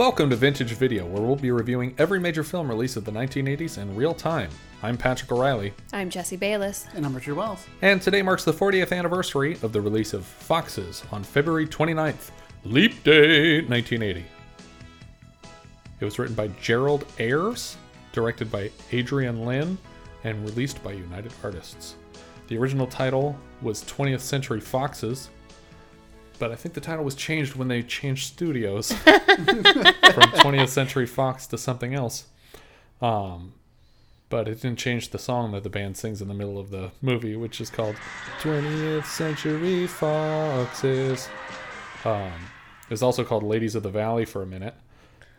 Welcome to Vintage Video, where we'll be reviewing every major film release of the 1980s in real time. I'm Patrick O'Reilly, I'm Jesse Bayless. And I'm Richard Wells. and today marks the 40th anniversary of the release of Foxes on February 29th, Leap Day 1980. It was written by Gerald Ayres, directed by Adrian Lyne, and released by United Artists. The original title was 20th Century Foxes, but I think the title was changed when they changed studios from 20th Century Fox to something else. Um, but it didn't change the song that the band sings in the middle of the movie, which is called 20th Century Foxes. Um, it was also called Ladies of the Valley for a minute.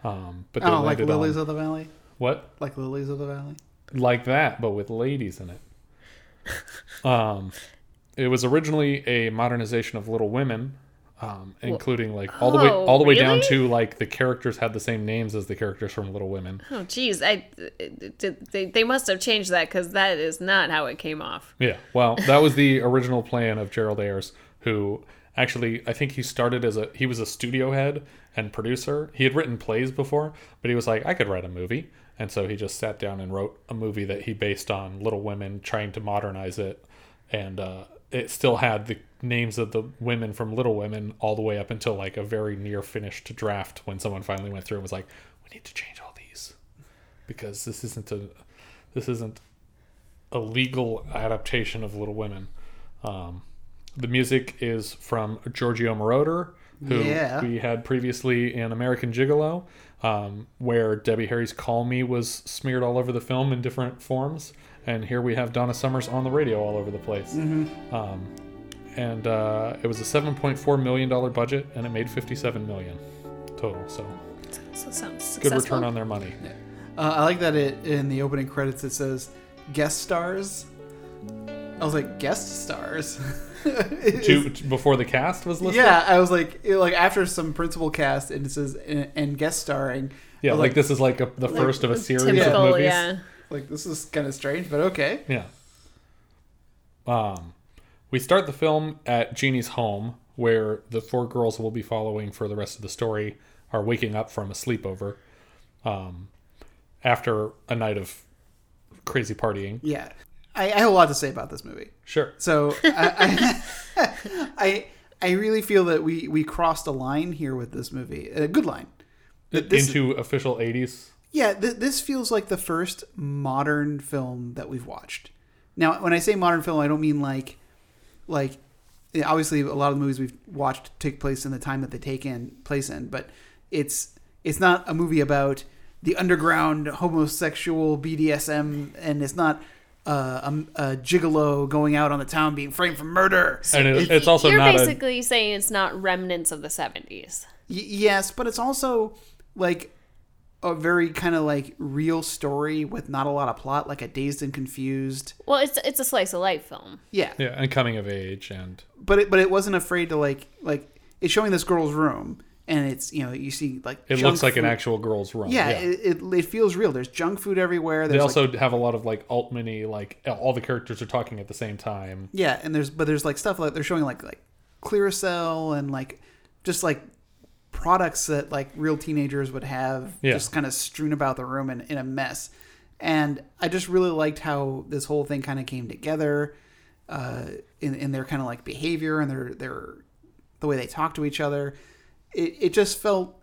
Um, but Oh, like Lilies on, of the Valley? what? Like Lilies of the Valley? like that, but with ladies in it. Um, it was originally a modernization of Little Women, um, including like all the way Oh, all the way down to like the characters had the same names as the characters from Little Women. Oh, geez, I did they, they must have changed that because that is not how it came off. Yeah, well, that was the original plan of Gerald Ayres, who actually I think he started as a he was a studio head and producer. He had written plays before, but he was like, I could write a movie, and so he just sat down and wrote a movie that he based on Little Women, trying to modernize it, and uh, it still had the names of the women from Little Women all the way up until like a very near finished draft when someone finally went through and was like, we need to change all these because this isn't a this isn't a legal adaptation of Little Women. Um, the music is from Giorgio Moroder, who Yeah. we had previously in American Gigolo, um, where Debbie Harry's "Call Me" was smeared all over the film in different forms, and here we have Donna Summers on the radio all over the place. Um, and uh, it was a 7.4 million dollar budget, and it made 57 million total. So So sounds good successful. return on their money. Uh, I like that it in the opening credits it says guest stars. I was like, guest stars? Is- To, before the cast was listed. yeah, I was like, it- like after some principal cast and it says and, and guest starring. Yeah, I was like, this is like a, the first of a series Typical, of movies. yeah. Like this is kind of strange, but okay. Yeah. Um, we start the film at Jeannie's home, where the four girls we'll be following for the rest of the story are waking up from a sleepover, um, after a night of crazy partying. Yeah, I, I have a lot to say about this movie. Sure. So I, I, I, I really feel that we we crossed a line here with this movie, a good line. This- Into official '80s. Yeah, th- this feels like the first modern film that we've watched. Now, when I say modern film, I don't mean like, like, obviously a lot of the movies we've watched take place in the time that they take in place in, but it's it's not a movie about the underground homosexual BDSM, and it's not uh, a, a gigolo going out on the town being framed for murder. And it, it's also You're not a basically saying it's not remnants of the 70s. Y- yes, but it's also like a very kind of like real story with not a lot of plot, like a dazed and confused. Well, it's it's a slice of life film. Yeah, yeah, and coming of age, and but it but it wasn't afraid to like like it's showing this girl's room, and it's you know you see like it looks like an actual girl's room. Yeah, It, it it feels real. There's junk food everywhere. They also like, have a lot of like alt-mini, like all the characters are talking at the same time. yeah, and there's but there's like stuff like they're showing like like Clearasil and like just like products that like real teenagers would have Yeah. just kind of strewn about the room in, in a mess. And I just really liked how this whole thing kind of came together uh, in, in their kind of like behavior and their their the way they talk to each other. It, it just felt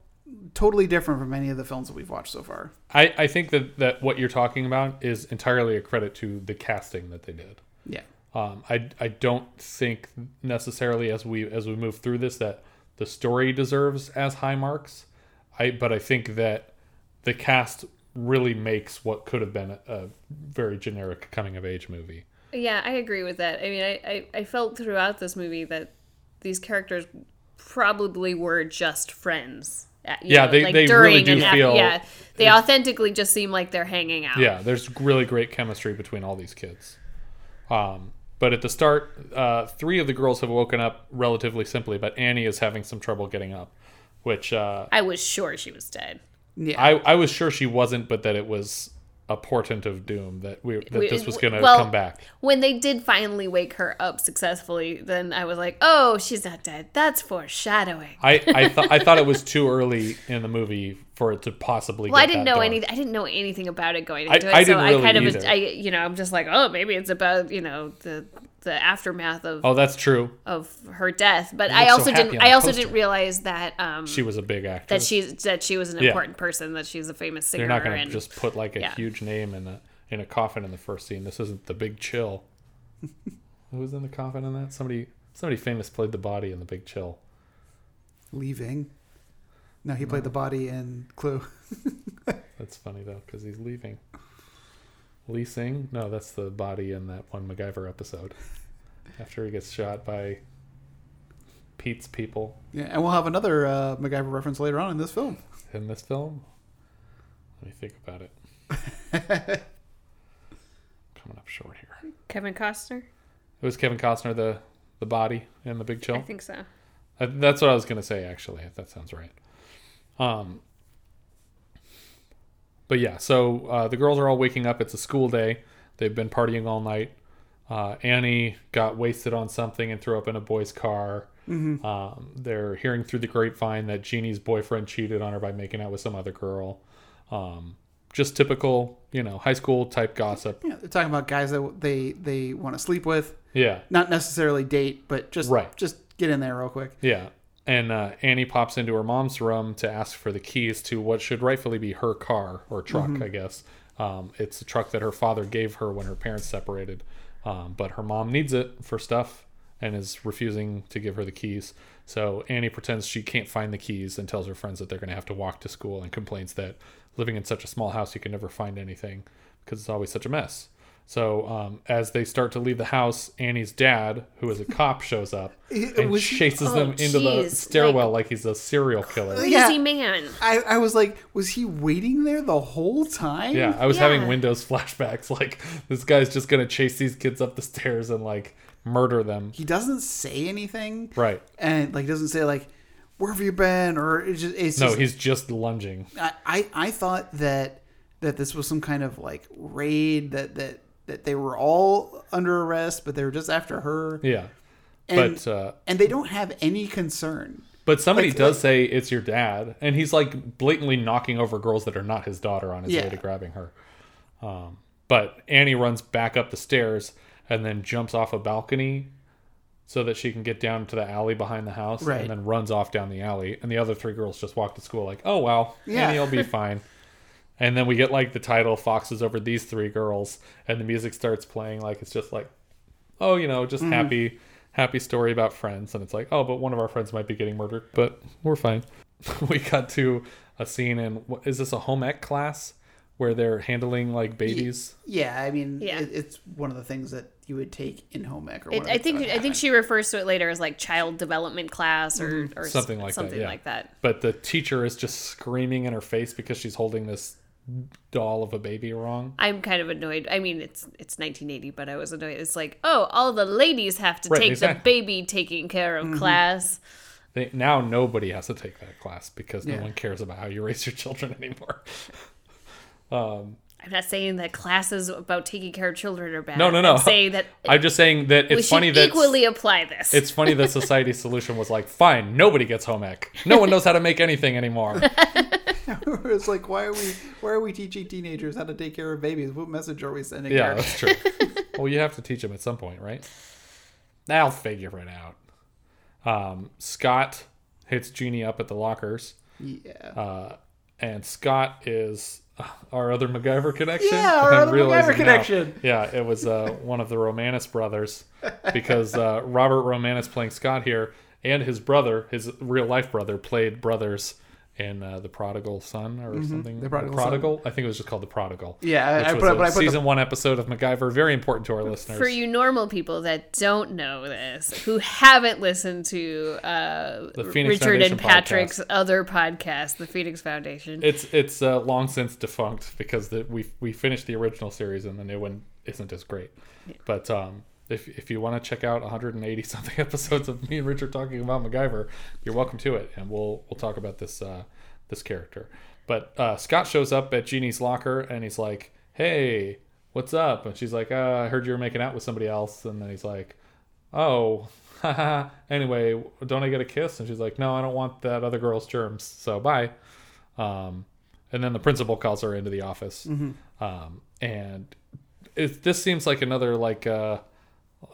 totally different from any of the films that we've watched so far. I, I think that, that what you're talking about is entirely a credit to the casting that they did. Yeah. Um, I, I don't think necessarily as we as we move through this that the story deserves as high marks. I but I think that the cast really makes what could have been a, a very generic coming of age movie. Yeah, I agree with that. I mean, I, I, I felt throughout this movie that these characters probably were just friends. uh, Yeah, know, they- like they during really do and after- feel- yeah, they authentically just seem like they're hanging out. Yeah, there's really great chemistry between all these kids. Um, but at the start, uh, three of the girls have woken up relatively simply, but Annie is having some trouble getting up, which uh, I was sure she was dead. Yeah. I, I was sure she wasn't, but that it was a portent of doom that we that this was going to well, come back. When they did finally wake her up successfully, then I was like, "Oh, she's not dead. That's foreshadowing." I I thought I thought it was too early in the movie for it to possibly. Well, I didn't that know dark. any. I didn't know anything about it going I- into it, I so didn't I really kind of, was. I you know, I'm just like, oh, maybe it's about you know the the aftermath of Oh, that's true. of her death. But I look so also didn't. I also poster. didn't realize that um She was a big actress. that she's that she was an Yeah. important person. That she's a famous singer. They're not going to just put like a yeah. huge name in a in a coffin in the first scene. This isn't the Big Chill. Who was in the coffin in that? Somebody somebody famous played the body in the Big Chill. Lee Ving. No, he played the body in Clue. That's funny though because he's leaving. Lee Ving? No, that's the body in that one MacGyver episode. After he gets shot by Pete's people Yeah, and we'll have another uh, MacGyver reference later on in this film. in this film. Let me think about it. Coming up short here. Kevin Costner. It was Kevin Costner, the the body in the Big Chill. I think so. Uh, That's what I was gonna say. Actually, if that sounds right. Um. But yeah, so uh, the girls are all waking up. It's a school day. They've been partying all night. Uh, Annie got wasted on something and threw up in a boy's car. Um, they're hearing through the grapevine that Jeannie's boyfriend cheated on her by making out with some other girl. Um, just typical, you know, high school type gossip. Yeah, they're talking about guys that they they want to sleep with, Yeah, not necessarily date, but just Right. just get in there real quick. Yeah. And uh, Annie pops into her mom's room to ask for the keys to what should rightfully be her car or truck, I guess. Um, it's a truck that her father gave her when her parents separated. Um, but her mom needs it for stuff and is refusing to give her the keys. So Annie pretends she can't find the keys and tells her friends that they're going to have to walk to school and complains that living in such a small house, you can never find anything because it's always such a mess. So um, as they start to leave the house, Annie's dad, who is a cop, shows up and was he- chases Oh, them into the stairwell like, he's a serial killer. Yeah. Easy man. I, I was like, was he waiting there the whole time? Yeah, I was having Windows flashbacks. Like this guy's just gonna chase these kids up the stairs and like murder them. He doesn't say anything, Right? and like he doesn't say like, "Where have you been?" or it's just it's No, just, he's just lunging. I, I I thought that that this was some kind of like raid that that that they were all under arrest, but they were just after her, Yeah, and but uh, and they don't have any concern. but somebody like- does like- say it's your dad, and he's like blatantly knocking over girls that are not his daughter on his Yeah. way to grabbing her. Um, but Annie runs back up the stairs and then jumps off a balcony so that she can get down to the alley behind the house Right. and then runs off down the alley and the other three girls just walk to school like oh wow Yeah. annie will be fine and then we get like the title foxes over these three girls and the music starts playing like it's just like oh you know just happy happy story about friends and it's like oh but one of our friends might be getting murdered but we're fine we got to a scene in what is this a home ec class where they're handling like babies Yeah, I mean, Yeah. it, it's one of the things that you would take in home ec. Or It, I think I think she refers to it later as like child development class or, or Mm-hmm. something like something that yeah like that. but the teacher is just screaming in her face because she's holding this doll of a baby wrong I'm kind of annoyed. I mean, it's it's 1980, but I was annoyed. It's like, oh, all the ladies have to Right, take exactly. the baby taking care of mm-hmm. class. they, now nobody has to take that class because Yeah. no one cares about how you raise your children anymore um, I'm not saying that classes about taking care of children are bad. No, no, no. I'm saying that i'm just saying that we it's should funny that equally apply this. it's funny that society's solution was like fine nobody gets home ec no one knows how to make anything anymore it's like, why are we why are we teaching teenagers how to take care of babies? What message are we sending? yeah that's true well you have to teach them at some point right i'll figure it out um, scott hits jeannie up at the lockers yeah. uh, and Scott is uh, our other MacGyver connection. Yeah, our other MacGyver connection. Yeah, it was uh, one of the Romanus brothers because uh, Robert Romanus playing Scott here and his brother, his real life brother, played brothers in uh, the Prodigal Son or something. Mm-hmm. The Prodigal Son. I think it was just called the Prodigal. Yeah, I- which I was put- a but I put the- season one episode of MacGyver. Very important to our listeners. For you normal people that don't know this, who haven't listened to uh, The Phoenix Richard Foundation and Patrick's podcast. other podcast, the Phoenix Foundation. It's it's uh, long since defunct because the, we we finished the original series and the new one isn't as great. But um, if if you want to check out 180 something episodes of me and Richard talking about MacGyver, you're welcome to it, and we'll we'll talk about this uh, this character. But uh, Scott shows up at Jeannie's locker and he's like, "Hey, what's up?" And she's like, uh, "I heard you were making out with somebody else." And then he's like, "Oh." anyway, don't I get a kiss? And she's like, "No, I don't want that other girl's germs. So bye." Um, and then the principal calls her into the office, um, and it, this seems like another like uh,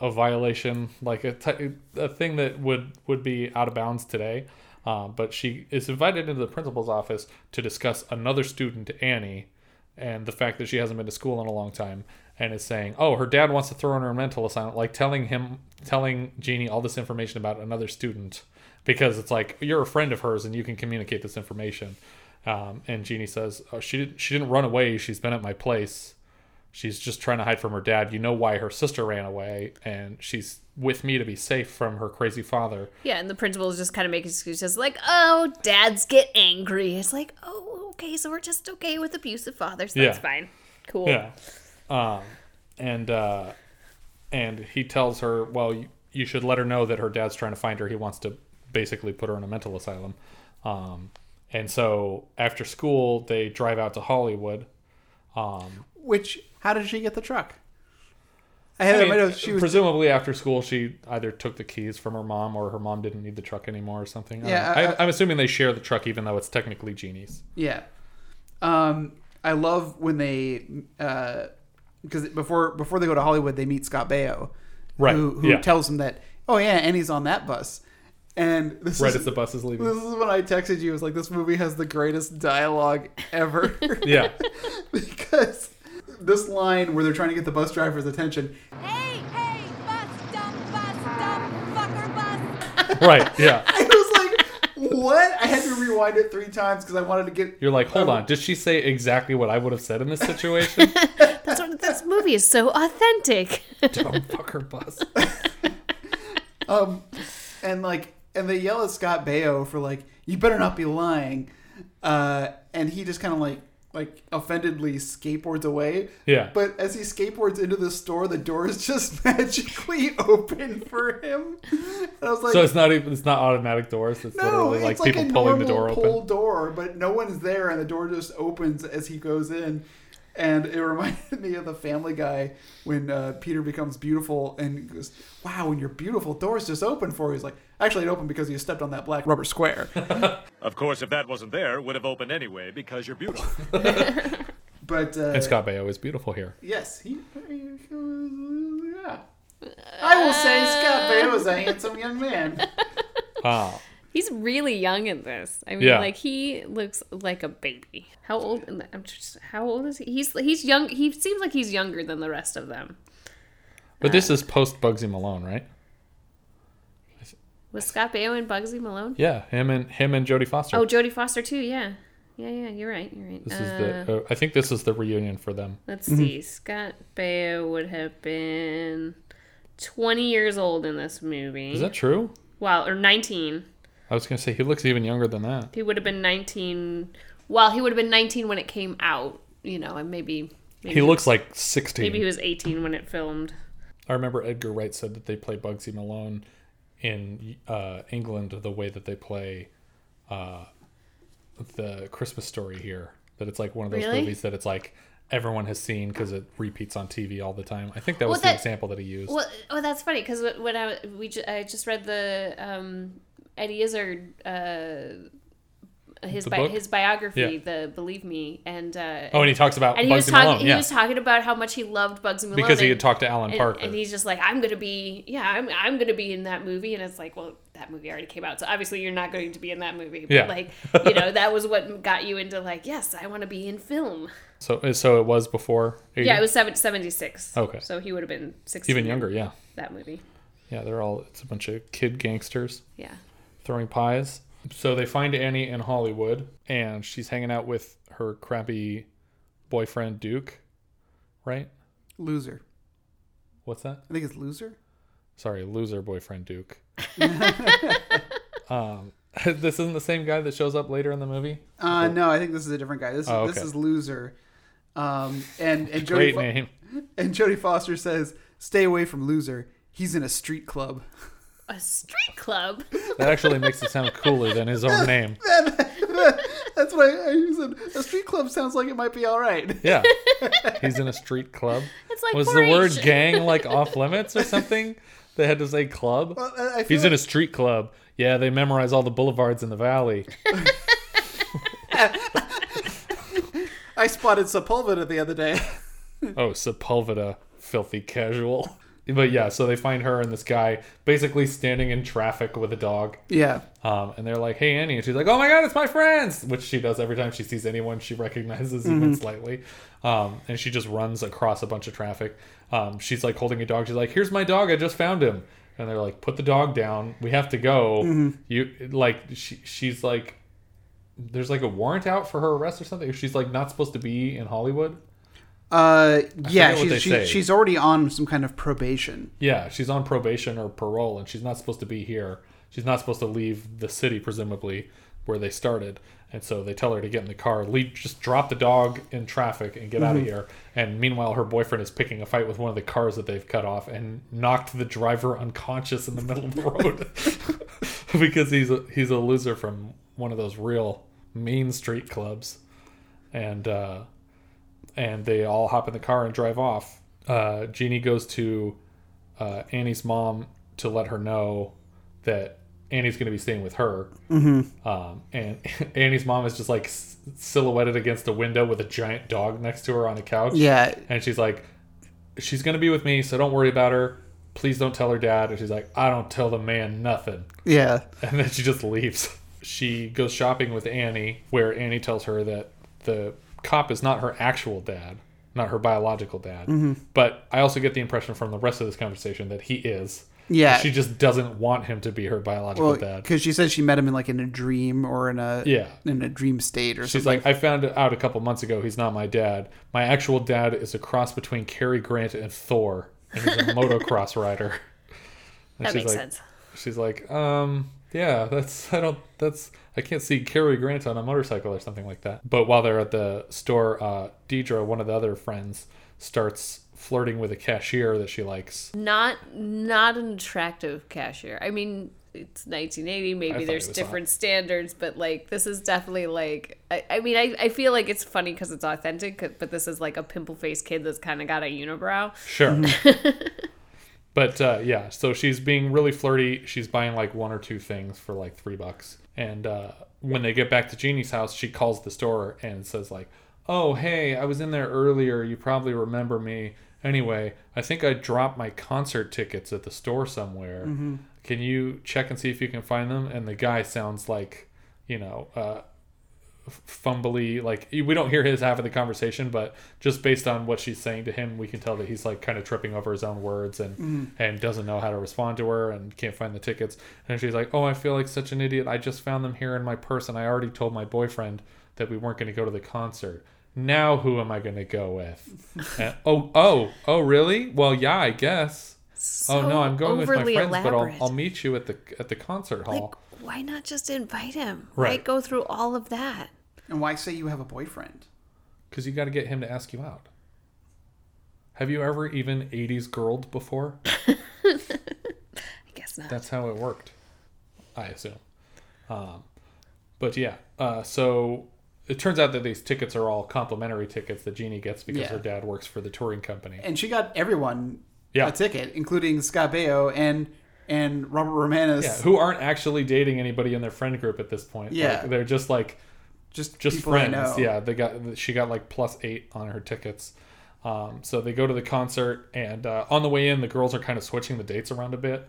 a violation, like a, t- a thing that would would be out of bounds today. Um, but she is invited into the principal's office to discuss another student, Annie, and the fact that she hasn't been to school in a long time, and is saying, "Oh, her dad wants to throw in her mental asylum," like telling him, telling Jeannie all this information about another student because it's like you're a friend of hers and you can communicate this information. Um, and Jeannie says, oh, "She didn't. She didn't run away. She's been at my place. She's just trying to hide from her dad. You know why her sister ran away, and she's with me to be safe from her crazy father." yeah, and the principal is just kind of making excuses like, "Oh, dads get angry." It's like, "Oh, okay, so we're just okay with abusive fathers. That's Yeah. fine, cool." Yeah. Um, and uh, and he tells her, well, you, you should let her know that her dad's trying to find her. He wants to basically put her in a mental asylum. Um, and so after school, they drive out to Hollywood. Um, Which how did she get the truck? I had I mean, notes. She was presumably after school, she either took the keys from her mom or her mom didn't need the truck anymore or something. I Yeah, know. I- I'm assuming they share the truck, even though it's technically Jeannie's. Yeah. Um, I love when they because before before they go to Hollywood, they meet Scott Baio, Right, Who, who yeah. tells them that oh yeah, Annie's on that bus, and this Right is as the bus is leaving. this is when I texted you. It was like this movie has the greatest dialogue ever. Yeah. because this line where they're trying to get the bus driver's attention. Hey, hey, bus, dumb, bus, dumb, fucker, bus. right. Yeah. I was like, what? I had to rewind it three times because I wanted to get. You're like, hold on. Did she say exactly what I would have said in this situation? That's what this movie is so authentic. Dumb fucker bus. Um, and like, and they yell at Scott Baio for like, "You better not be lying," uh, and he just kind of like, like offendedly skateboards away. Yeah. But as he skateboards into the store, the door is just magically open for him. And I was like, So it's not even it's not automatic doors. It's no, literally like it's like people a pulling the door pull open. door, but no one's there, and the door just opens as he goes in. And it reminded me of the Family Guy when uh, Peter becomes beautiful and goes, "Wow, when you're beautiful, doors just open for you." He's like, "Actually, it opened because you stepped on that black rubber square." Of course, if that wasn't there, it would have opened anyway because you're beautiful. but uh, And Scott Baio is beautiful here. yes, he, yeah. I will say Scott Baio is a handsome young man. Wow. He's really young in this. I mean, Yeah. like he looks like a baby. How old? I'm just. How old is he? He's he's young. He seems like he's younger than the rest of them. but this is post Bugsy Malone, right? Was Scott Baio and Bugsy Malone? Yeah, him and him and Jodie Foster. Oh, Jodie Foster too. Yeah, yeah, yeah. You're right. You're right. this Uh, is the. Uh, I think this is the reunion for them. Let's see. Scott Baio would have been 20 years old in this movie. Is that true? Well, or 19. I was gonna say he looks even younger than that. He would have been 19. Well, he would have been 19 when it came out. You know, and maybe. maybe He looks like sixteen. Maybe he was 18 when it filmed. I remember Edgar Wright said that they play Bugsy Malone in uh, England the way that they play uh, the Christmas Story here. That it's like one of those Really? movies that it's like everyone has seen because it repeats on TV all the time. I think that was Well, the example that he used. Well, oh, that's funny because when I we ju- I just read the um, Eddie Izzard uh, his bi- his biography, Yeah. the Believe Me, and uh, oh, and he talks about and he was talking Malone, he was talking about how much he loved Bugsy Malone because he and- had talked to Alan and, Parker. and he's just like I'm gonna be yeah I'm I'm gonna be in that movie and it's like well that movie already came out so obviously you're not going to be in that movie but Yeah. like you know that was what got you into like yes I want to be in film so so it was before. 80? yeah it was seven, 76 Okay. so he would have been 16 even younger. Yeah, that movie yeah. They're all it's a bunch of kid gangsters yeah throwing pies. So they find Annie in Hollywood, and she's hanging out with her crappy boyfriend Duke, right? Loser. What's that? I think it's loser. Sorry, loser boyfriend Duke. um, this isn't the same guy that shows up later in the movie. Uh, no, I think this is a different guy. This Oh, this is loser. Um, and and Jodie Great Fo- name. and Jodie Foster says, "Stay away from loser. He's in a street club." A street club. That actually makes it sound cooler than his own name. That's what I, I said. A street club sounds like it might be all right. Yeah, he's in a street club. It's like Was the word gang like off limits or something? They had to say club. Well, I- I feel He's in a street club. Yeah, they memorize all the boulevards in the valley. I spotted Sepulveda the other day. Oh, Sepulveda, filthy casual. But yeah, so they find her and this guy basically standing in traffic with a dog. yeah. Um, and they're like, "Hey, Annie," and she's like, "Oh my God, it's my friends!" Which she does every time she sees anyone she recognizes even slightly. Um, and she just runs across a bunch of traffic. Um, she's like holding a dog. She's like, "Here's my dog. I just found him." And they're like, "Put the dog down. We have to go." You like she, she's like, there's like a warrant out for her arrest or something. She's like not supposed to be in Hollywood. Uh, yeah, forget what they she's she, she's already on some kind of probation. Yeah, she's on probation or parole, and she's not supposed to be here. She's not supposed to leave the city, presumably, where they started. And so they tell her to get in the car, leave, just drop the dog in traffic and get out of here. And meanwhile, her boyfriend is picking a fight with one of the cars that they've cut off and knocked the driver unconscious in the middle of the road because he's a, he's a loser from one of those real mean street clubs. And uh, and they all hop in the car and drive off. Uh, Jeannie goes to uh, Annie's mom to let her know that Annie's going to be staying with her. Mm-hmm. Um, and Annie's mom is just like s- silhouetted against a window with a giant dog next to her on a couch. Yeah. And she's like, she's going to be with me, so don't worry about her. Please don't tell her dad. And she's like, I don't tell the man nothing. Yeah. And then she just leaves. She goes shopping with Annie, where Annie tells her that the cop is not her actual dad, not her biological dad. Mm-hmm. But I also get the impression from the rest of this conversation that he is. Yeah. She just doesn't want him to be her biological Well, dad. because she says she met him in like in a dream or in a Yeah. in a dream state or something. She's something. like, I found out a couple months ago he's not my dad. My actual dad is a cross between Cary Grant and Thor, and he's a motocross rider. And That she's makes like- sense. She's like, um, yeah, that's I don't that's I can't see Cary Grant on a motorcycle or something like that. But while they're at the store, uh, Deidre, one of the other friends, starts flirting with a cashier that she likes. Not not an attractive cashier. I mean, it's 1980. Maybe there's different standards, but like this is definitely like. I, I mean, I, I feel like it's funny because it's authentic but this is like a pimple faced kid that's kind of got a unibrow. Sure. but uh, yeah, so she's being really flirty. She's buying like one or two things for like three bucks. And uh, when they get back to Jeannie's house, she calls the store and says like, "Oh, hey, I was in there earlier. You probably remember me. Anyway, I think I dropped my concert tickets at the store somewhere. Can you check and see if you can find them?" And the guy sounds like, you know, uh, fumbly like we don't hear his half of the conversation but just based on what she's saying to him we can tell that he's like kind of tripping over his own words and mm. and doesn't know how to respond to her and can't find the tickets and she's like oh i feel like such an idiot i just found them here in my purse and i already told my boyfriend that we weren't going to go to the concert now who am i going to go with And- oh oh oh really well yeah i guess oh no i'm going with my friends but I'll. I'll meet you at the at the concert hall Like, why not just invite him? Why Right. go through all of that? And why say you have a boyfriend? Because you got to get him to ask you out. Have you ever even 80s girled before? I guess not. That's how it worked, I assume. Um, but yeah, uh, so it turns out that these tickets are all complimentary tickets that Jeannie gets because Yeah. her dad works for the touring company. And she got everyone Yeah. a ticket, including Scott Baio and and Robert Romanus. Yeah, who aren't actually dating anybody in their friend group at this point. Yeah. Like, they're just like just just friends. Yeah, they got she got like plus eight on her tickets. Um, so they go to the concert, and uh, on the way in, the girls are kind of switching the dates around a bit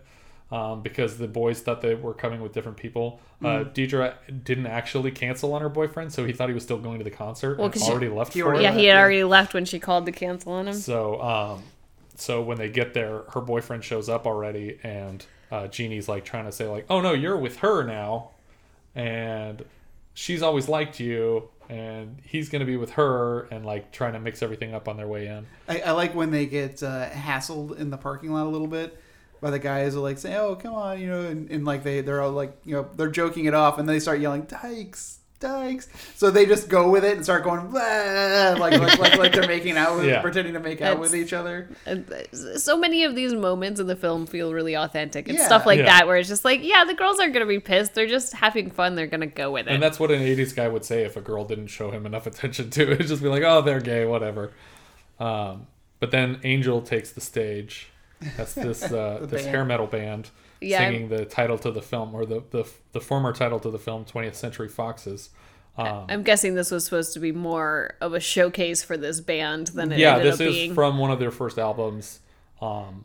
um, because the boys thought they were coming with different people. Uh, Mm-hmm. Deidre didn't actually cancel on her boyfriend, so he thought he was still going to the concert Well, and 'cause she- already left he for already yeah, he had yeah. already left when she called to cancel on him. So, um, so when they get there, her boyfriend shows up already, and uh, Jeannie's like trying to say like, "Oh no, you're with her now," and she's always liked you, and he's gonna be with her, and like trying to mix everything up on their way in. I, I like when they get uh, hassled in the parking lot a little bit by the guys who like say, "Oh, come on," you know, and, and like they they're all like, you know, they're joking it off, and they start yelling, "Dykes, Dykes!" So they just go with it and start going, like like, like like they're making out, with, Yeah. pretending to make out with each other. Uh, so many of these moments in the film feel really authentic and Yeah. stuff like Yeah. that where it's just like yeah the girls aren't gonna be pissed they're just having fun they're gonna go with it And that's what an '80s guy would say if a girl didn't show him enough attention to it. Just be like, "Oh, they're gay, whatever." Um, but then Angel takes the stage. That's this uh, this band. hair metal band Yeah, I'm- singing the title to the film, or the, the the former title to the film, 20th Century Foxes. Um, i'm guessing this was supposed to be more of a showcase for this band than it yeah, this is being from one of their first albums. Um,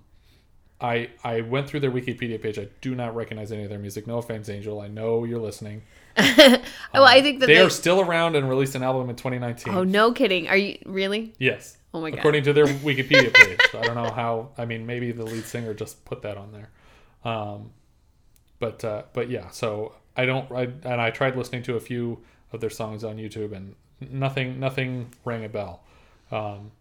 I I went through their Wikipedia page. I do not recognize any of their music. No offense, Angel. I know you're listening. oh i think that They they, are still around and released an album in 2019. oh no kidding are you really Yes. Oh my God. According to their Wikipedia page. I don't know how. I mean, maybe the lead singer just put that on there. Um, but uh, but yeah. So I don't. I, and I tried listening to a few of their songs on YouTube, and nothing nothing rang a bell. Um,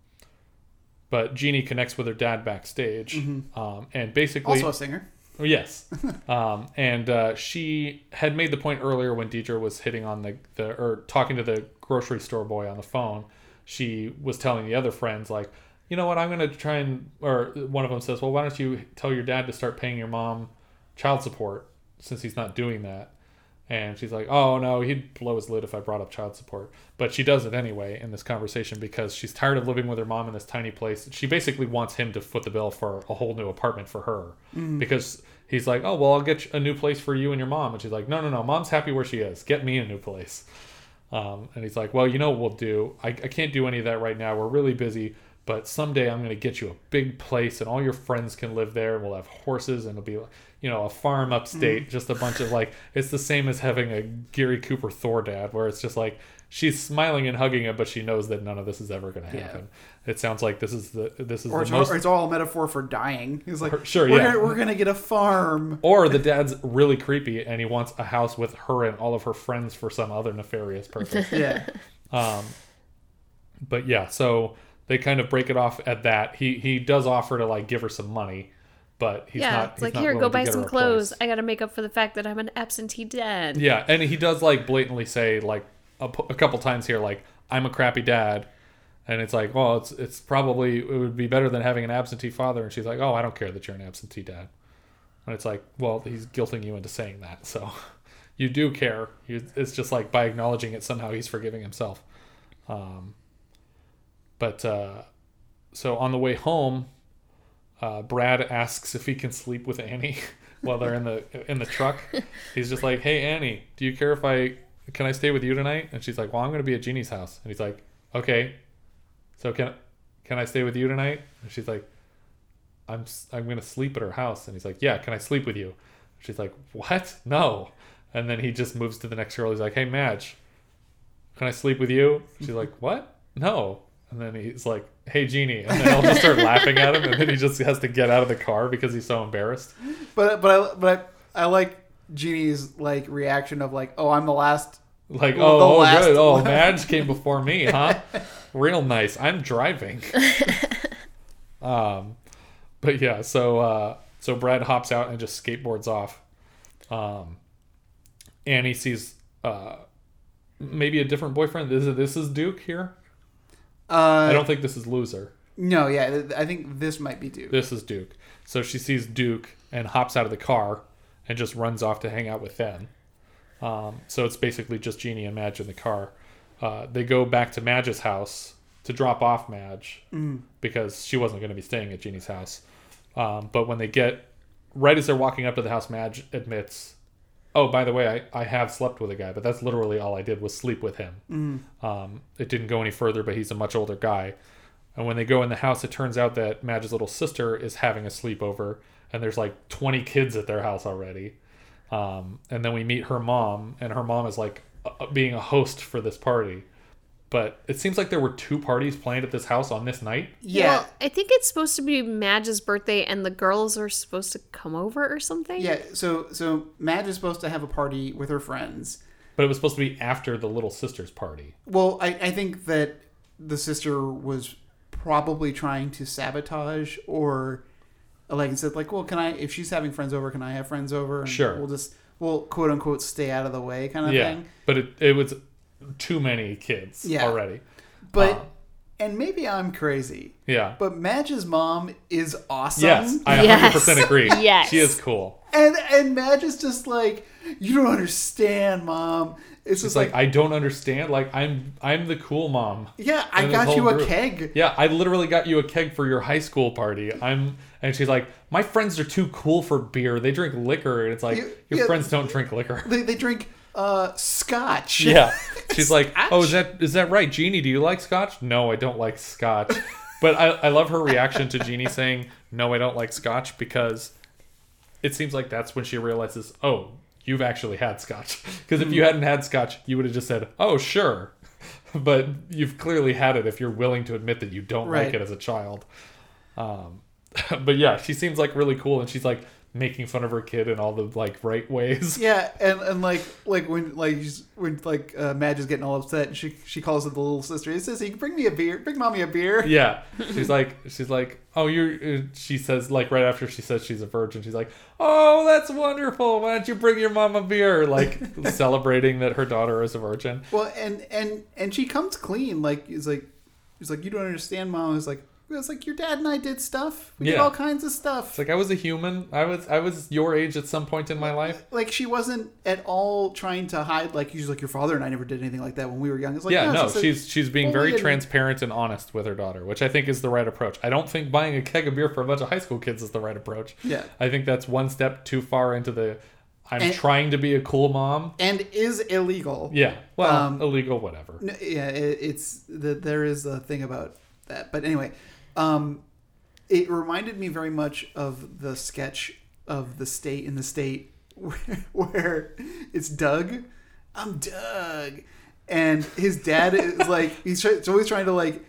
but Jeannie connects with her dad backstage, um, and basically Also a singer. Oh, Yes. um, and uh, she had made the point earlier when Deidre was hitting on the, the or talking to the grocery store boy on the phone. She was telling the other friends like, you know what, I'm gonna try and or one of them says, well, why don't you tell your dad to start paying your mom child support since he's not doing that. And she's like, "Oh no, he'd blow his lid if I brought up child support." But she does it anyway in this conversation because she's tired of living with her mom in this tiny place. She basically wants him to foot the bill for a whole new apartment for her because he's like, "Oh well, I'll get a new place for you and your mom." And she's like, "No, no, no, mom's happy where she is. Get me a new place." Um, and he's like, "Well, you know what we'll do? I, I can't do any of that right now. We're really busy." But someday I'm going to get you a big place, and all your friends can live there, and we'll have horses, and it'll be, you know, a farm upstate, just a bunch of like. It's the same as having a Gary Cooper Thor dad, where it's just like she's smiling and hugging him, but she knows that none of this is ever going to happen. It sounds like this is the this is Or the it's, most or it's all a metaphor for dying. He's like, Sure, we're yeah. Gonna, we're gonna get a farm. or the dad's really creepy and he wants a house with her and all of her friends for some other nefarious purpose. Yeah. Um, but yeah, so they kind of break it off at that. He he does offer to like give her some money, but he's yeah, not. it's he's like not here, go buy some clothes. I got to make up for the fact that I'm an absentee dad. Yeah, and he does like blatantly say like a couple times here like I'm a crappy dad, and it's like well it's it's probably it would be better than having an absentee father, and she's like oh I don't care that you're an absentee dad, and it's like well he's guilting you into saying that so you do care. It's just like by acknowledging it somehow he's forgiving himself. Um, but uh, so on the way home, uh, Brad asks if he can sleep with Annie while they're in the in the truck. He's just like, "Hey Annie, do you care if I can I stay with you tonight?" And she's like, "Well, I'm going to be at Jeannie's house." And he's like, "Okay, so can can I stay with you tonight?" And she's like, "I'm I'm going to sleep at her house." And he's like, "Yeah, can I sleep with you?" She's like, "What? No." And then he just moves to the next girl. He's like, "Hey Madge, can I sleep with you?" She's like, "What? No." And then he's like, "Hey Jeannie," and then I'll just start laughing at him, and then he just has to get out of the car because he's so embarrassed. But but I, but I, I like Jeannie's like reaction of like, oh, I'm the last. Like, The oh, oh last good. Oh, one. Madge came before me, huh? Real nice. I'm driving. um, but yeah, so uh, so Brad hops out and just skateboards off. Um, Annie sees uh, maybe a different boyfriend. This is this is Duke here. Uh, I don't think this is loser. No, yeah, I think this might be Duke. This is Duke. So she sees Duke and hops out of the car and just runs off to hang out with them. Um, so it's basically just Jeannie and Madge in the car. Uh, they go back to Madge's house to drop off Madge because she wasn't going to be staying at Jeannie's house. Um, but when they get right as they're walking up to the house, Madge admits, "Oh, by the way, I, I have slept with a guy, but that's literally all I did was sleep with him. Um, it didn't go any further, but he's a much older guy." And when they go in the house, it turns out that Madge's little sister is having a sleepover, and there's like 20 kids at their house already. Um, and then we meet her mom, and her mom is like uh, being a host for this party. But it seems like there were two parties planned at this house on this night. Yeah. Well, I think it's supposed to be Madge's birthday, and the girls are supposed to come over or something. yeah. So so Madge is supposed to have a party with her friends. But it was supposed to be after the little sister's party. Well, I, I think that the sister was probably trying to sabotage or like said like, well, can I if she's having friends over, can I have friends over? And Sure. We'll just we'll quote unquote stay out of the way kind of yeah, thing. but it, it was too many kids Yeah. already. But Uh. and maybe I'm crazy. Yeah. But Madge's mom is awesome. yes, I Yes. 100% agree. Yes. She is cool. And and Madge is just like, you don't understand, mom. It's It's just like, like, I don't understand. Like I'm I'm the cool mom. yeah, I got whole you a group. keg. Yeah, I literally got you a keg for your high school party. I'm and she's like, my friends are too cool for beer. They drink liquor, and it's like You- your yeah. friends don't drink liquor. They, they drink uh scotch. Yeah, she's like, oh, is that is that right, Jeannie? Do you like scotch? No, I don't like scotch. But I, I love her reaction to Jeannie saying, no, I don't like scotch because it seems like that's when she realizes, oh, you've actually had scotch. Because if you hadn't had scotch, you would have just said, oh, sure. But you've clearly had it if you're willing to admit that you don't Right. like it as a child. Um, but yeah, she seems like really cool, and she's like making fun of her kid in all the like right ways. Yeah, and, and like like when like when like uh, Madge is getting all upset, and she she calls it the little sister. He says, "He bring me a beer, bring mommy a beer." Yeah, she's like, she's like, oh, you're. uh," She says like right after she says she's a virgin, she's like, oh, that's wonderful. Why don't you bring your mom a beer? Like celebrating that her daughter is a virgin. Well, and and and she comes clean. Like he's like he's like you don't understand, mom. He's like it's like your dad and I did stuff. We did Yeah. all kinds of stuff. It's like I was a human. I was I was your age at some point in my life. like she wasn't at all trying to hide. Like she's like your father and I never did anything like that when we were young. It's like yeah, no, it's she's she's being well, very didn't- transparent and honest with her daughter, which I think is the right approach. I don't think buying a keg of beer for a bunch of high school kids is the right approach. Yeah. I think that's one step too far into the. I'm And- trying to be a cool mom. and is illegal. Yeah, well, Um, illegal, whatever. No, yeah, it, it's the, there is a thing about that. But anyway, um, it reminded me very much of the sketch of the state in the state where, where it's Doug. I'm Doug, and his dad is like he's, try, he's always trying to like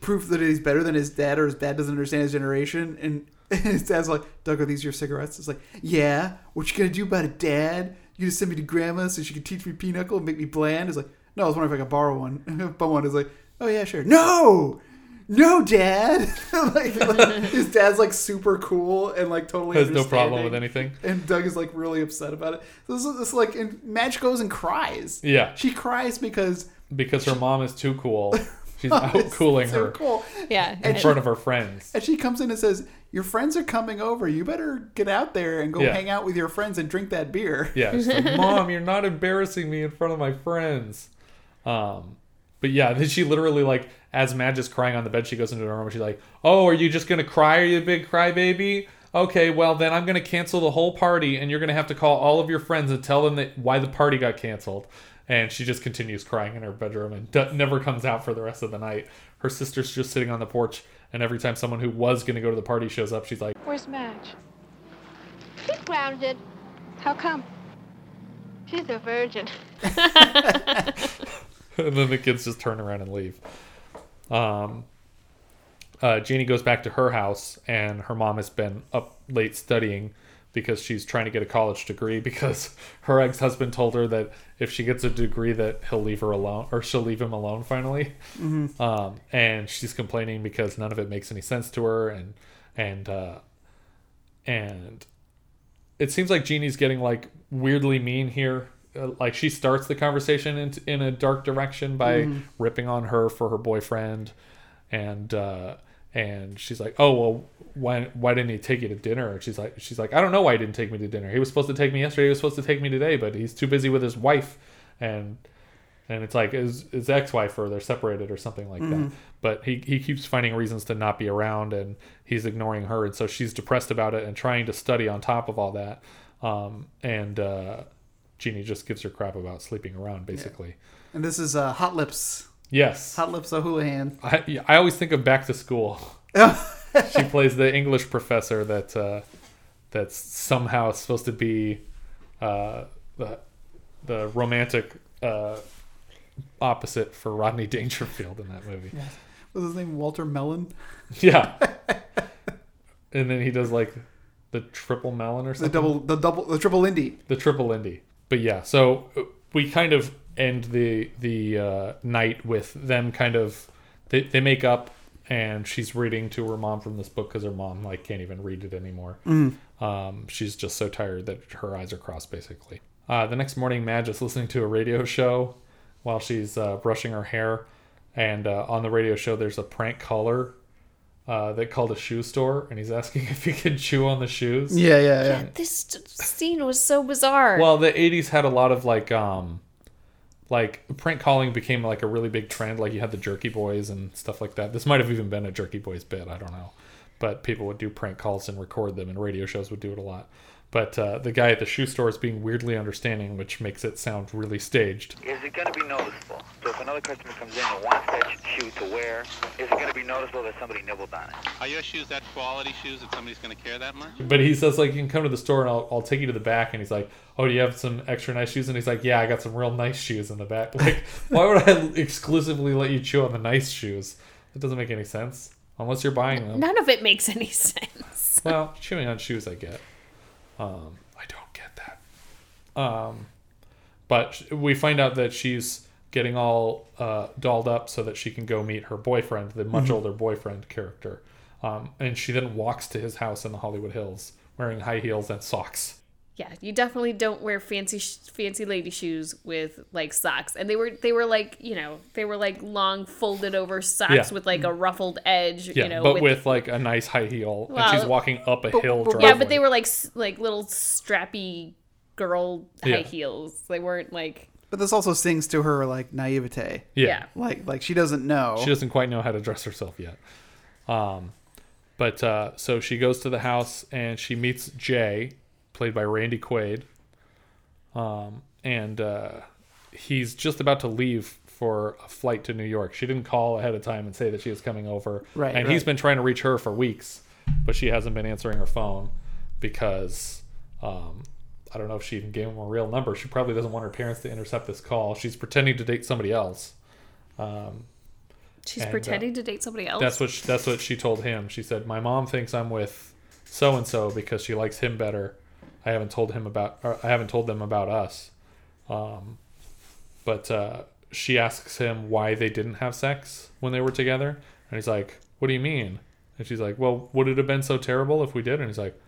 prove that he's better than his dad, or his dad doesn't understand his generation, and. And his dad's like, Doug, are these your cigarettes? It's like, yeah. What you gonna do about it, Dad? You just send me to Grandma so she can teach me pinochle and make me bland? It's like, no, I was wondering if I could borrow one. but one is like, oh yeah, sure. No, no, Dad. like, like, his dad's like super cool and like totally Has no problem with anything. And Doug is like really upset about it. This is this, like, and Madge goes and cries. Yeah. she cries because because her mom is too cool. She's out cooling her cool. Yeah. in front of her friends. And she comes in and says, "Your friends are coming over. You better get out there and go Yeah. hang out with your friends and drink that beer." Yeah, she's like, "Mom, you're not embarrassing me in front of my friends." Um, but yeah, then she literally like, as Madge is crying on the bed, she goes into her room and she's like, "Oh, are you just gonna cry? Are you a big crybaby?" Okay, well then I'm gonna cancel the whole party, and you're gonna have to call all of your friends and tell them that why the party got canceled. And she just continues crying in her bedroom and d- never comes out for the rest of the night. Her sister's just sitting on the porch, and every time someone who was gonna go to the party shows up, she's like, Where's Madge? She's grounded. How come? She's a virgin. and then the kids just turn around and leave. Um, uh, Jeannie goes back to her house, and her mom has been up late studying because she's trying to get a college degree because her ex-husband told her that if she gets a degree that he'll leave her alone or she'll leave him alone finally um, and she's complaining because none of it makes any sense to her and and uh, and it seems like Jeannie's getting like weirdly mean here. Uh, like she starts the conversation in, in a dark direction by ripping on her for her boyfriend, and uh, and she's like, "Oh well, why why didn't he take you to dinner?" And she's like, she's like, "I don't know why he didn't take me to dinner. He was supposed to take me yesterday. He was supposed to take me today, but he's too busy with his wife." And and it's like his, his ex-wife or they're separated or something like that but he, he keeps finding reasons to not be around and he's ignoring her and so she's depressed about it and trying to study on top of all that um, and uh, Jeannie just gives her crap about sleeping around basically And this is uh, Hot Lips. yes Hot Lips O'Houlihan. I, yeah, I always think of back to school she plays the english professor that uh, that's somehow supposed to be uh, the, the romantic uh, opposite for Rodney Dangerfield in that movie. Was his name Walter Mellon? Yeah. and then he does like the triple melon or something. The double, the double, the triple Lindy. the triple Lindy. But yeah, so uh, we kind of end the the uh, night with them kind of they, they make up and she's reading to her mom from this book because her mom like can't even read it anymore. Um, she's just so tired that her eyes are crossed basically. Uh, the next morning, Madge is listening to a radio show while she's uh, brushing her hair, and uh, on the radio show there's a prank caller uh, that called a shoe store and he's asking if he can chew on the shoes. Yeah, yeah, yeah. This scene was so bizarre. Well, the '80s had a lot of like, um, like prank calling became like a really big trend. Like you had the Jerky Boys and stuff like that. This might have even been a Jerky Boys bit. I don't know, but people would do prank calls and record them, and radio shows would do it a lot. But uh, the guy at the shoe store is being weirdly understanding, which makes it sound really staged. Is it going to be noticeable? So if another customer comes in and wants that shoe to wear, is it going to be noticeable that somebody nibbled on it? Are your shoes that quality shoes that somebody's going to care that much? But he says like you can come to the store and I'll, I'll take you to the back and he's like oh do you have some extra nice shoes and he's like yeah I got some real nice shoes in the back like why would I exclusively let you chew on the nice shoes it doesn't make any sense unless you're buying them None of it makes any sense. well chewing on shoes I get um, I don't get that. um, but we find out that she's getting all uh, dolled up so that she can go meet her boyfriend the much Mhm. older boyfriend character. Um, and she then walks to his house in the Hollywood Hills wearing high heels and socks Yeah, you definitely don't wear fancy sh- fancy lady shoes with like socks. And they were they were like, you know, they were like long folded over socks Yeah. with like a ruffled edge, Yeah, you know, but with, like a nice high heel, and she's walking up a but- hill. but- yeah, but they were like like little strappy girl high Yeah. heels. They weren't like But this also sings to her like naivete. Yeah. Yeah. Like like she doesn't know. She doesn't quite know how to dress herself yet. Um, but uh, so she goes to the house and she meets Jay, played by Randy Quaid. Um, and uh, he's just about to leave for a flight to New York. She didn't call ahead of time and say that she was coming over. Right, And he's been trying to reach her for weeks, but she hasn't been answering her phone because um, I don't know if she even gave him a real number. She probably doesn't want her parents to intercept this call. She's pretending to date somebody else. Um, she's and, uh, pretending to date somebody else. that's what she, that's what she told him. She said, "My mom thinks I'm with so and so because she likes him better. I haven't told him about. Or I haven't told them about us." Um, but uh, she asks him why they didn't have sex when they were together, and he's like, "What do you mean?" And she's like, "Well, would it have been so terrible if we did?" And he's like,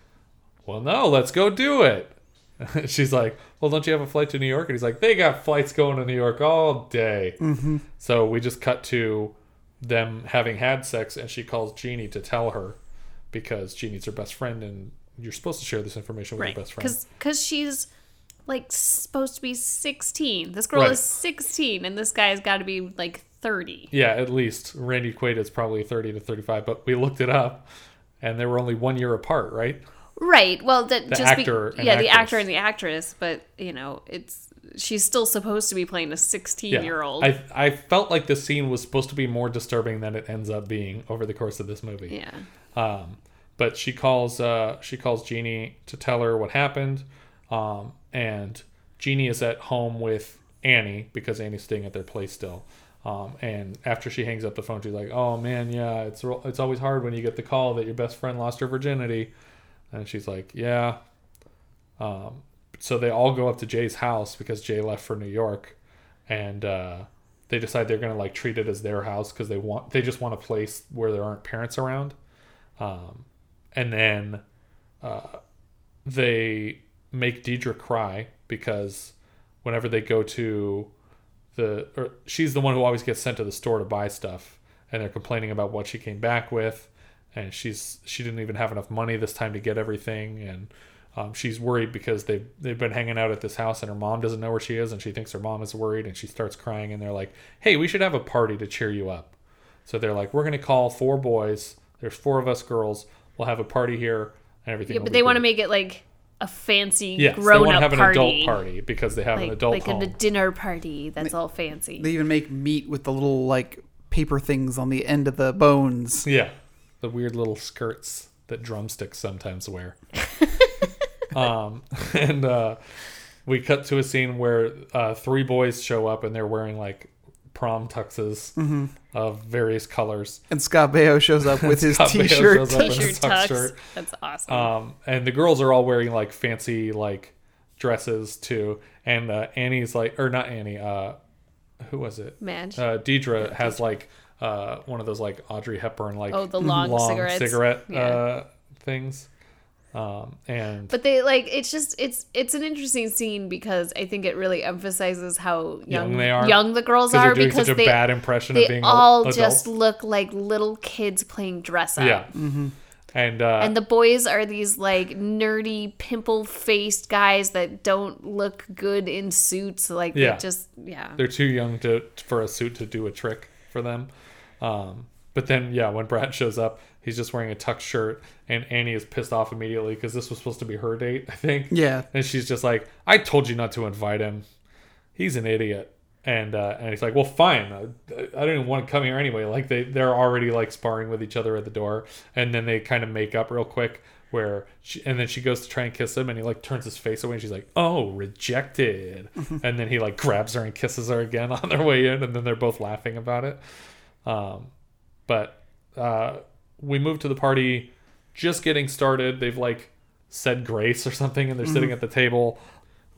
"Well, no, let's go do it." she's like, "Well, don't you have a flight to New York?" And he's like, "They got flights going to New York all day." Mhm. So we just cut to them having had sex, and she calls Jeannie to tell her because Jeannie's her best friend, and you're supposed to share this information with right. your best friend. Cuz she's like supposed to be 16. This girl Right. is 16 and this guy's got to be like 30. Yeah, at least Randy Quaid is probably 30 to 35, but we looked it up, and they were only one year apart, right? Right. Well, that The just be- actor and yeah, the actress. actor and the actress, but you know, it's she's still supposed to be playing a 16 year old. I I felt like the scene was supposed to be more disturbing than it ends up being over the course of this movie. Yeah. Um, but she calls uh, she calls Jeannie to tell her what happened, um, and Jeannie is at home with Annie because Annie's staying at their place still. Um, and after she hangs up the phone, she's like, "Oh man, yeah, it's it's always hard when you get the call that your best friend lost her virginity." And she's like, "Yeah." Um, so they all go up to Jay's house because Jay left for New York, and uh, they decide they're gonna like treat it as their house because they want they just want a place where there aren't parents around. Um, and then uh, they make Deidre cry because whenever they go to the, or she's the one who always gets sent to the store to buy stuff, and they're complaining about what she came back with, and she's she didn't even have enough money this time to get everything, and um, she's worried because they've they've been hanging out at this house, and her mom doesn't know where she is, and she thinks her mom is worried, and she starts crying, and they're like, "Hey, we should have a party to cheer you up." So they're like, "We're gonna call four boys. There's four of us girls. We'll have a party here, and everything." yeah, but they want to make it like a fancy Yes, grown want up to have an party. adult party because they have like, an adult like home. a dinner party that's all fancy. They even make meat with the little like paper things on the end of the bones. Yeah, the weird little skirts that drumsticks sometimes wear. um, and uh, we cut to a scene where uh, three boys show up and they're wearing like prom tuxes Mhm. of various colors. And Scott Baio shows up with his t-shirt. shows up in his T-shirt tux tux. That's awesome. Um, and the girls are all wearing like fancy like dresses too. And uh, Annie's like, or not Annie. Uh, who was it? Madge. Uh, Deidre has like uh, one of those like Audrey Hepburn like Oh, the long cigarettes. cigarette Yeah. uh, things. Um, and But they like it's just it's it's an interesting scene because I think it really emphasizes how young, Young they are? young the girls 'Cause they're doing because such a they bad impression of they being all adults. just look like little kids playing dress up. yeah. Mm-hmm. And uh, And the boys are these like nerdy, pimple faced guys that don't look good in suits. Like Yeah. they just yeah. They're too young to for a suit to do a trick for them. Um, but then, yeah, when Brad shows up, he's just wearing a tuck shirt, and Annie is pissed off immediately because this was supposed to be her date, I think. Yeah. And she's just like, "I told you not to invite him. He's an idiot." And uh, and he's like, "Well, fine. I, I don't even want to come here anyway." Like they they're already like sparring with each other at the door, and then they kind of make up real quick. Where she, and then she goes to try and kiss him, and he like turns his face away, and she's like, "Oh, rejected." and then he like grabs her and kisses her again on their way in, and then they're both laughing about it. Um, but uh, we move to the party, just getting started. They've like said grace or something, and they're sitting Mhm. at the table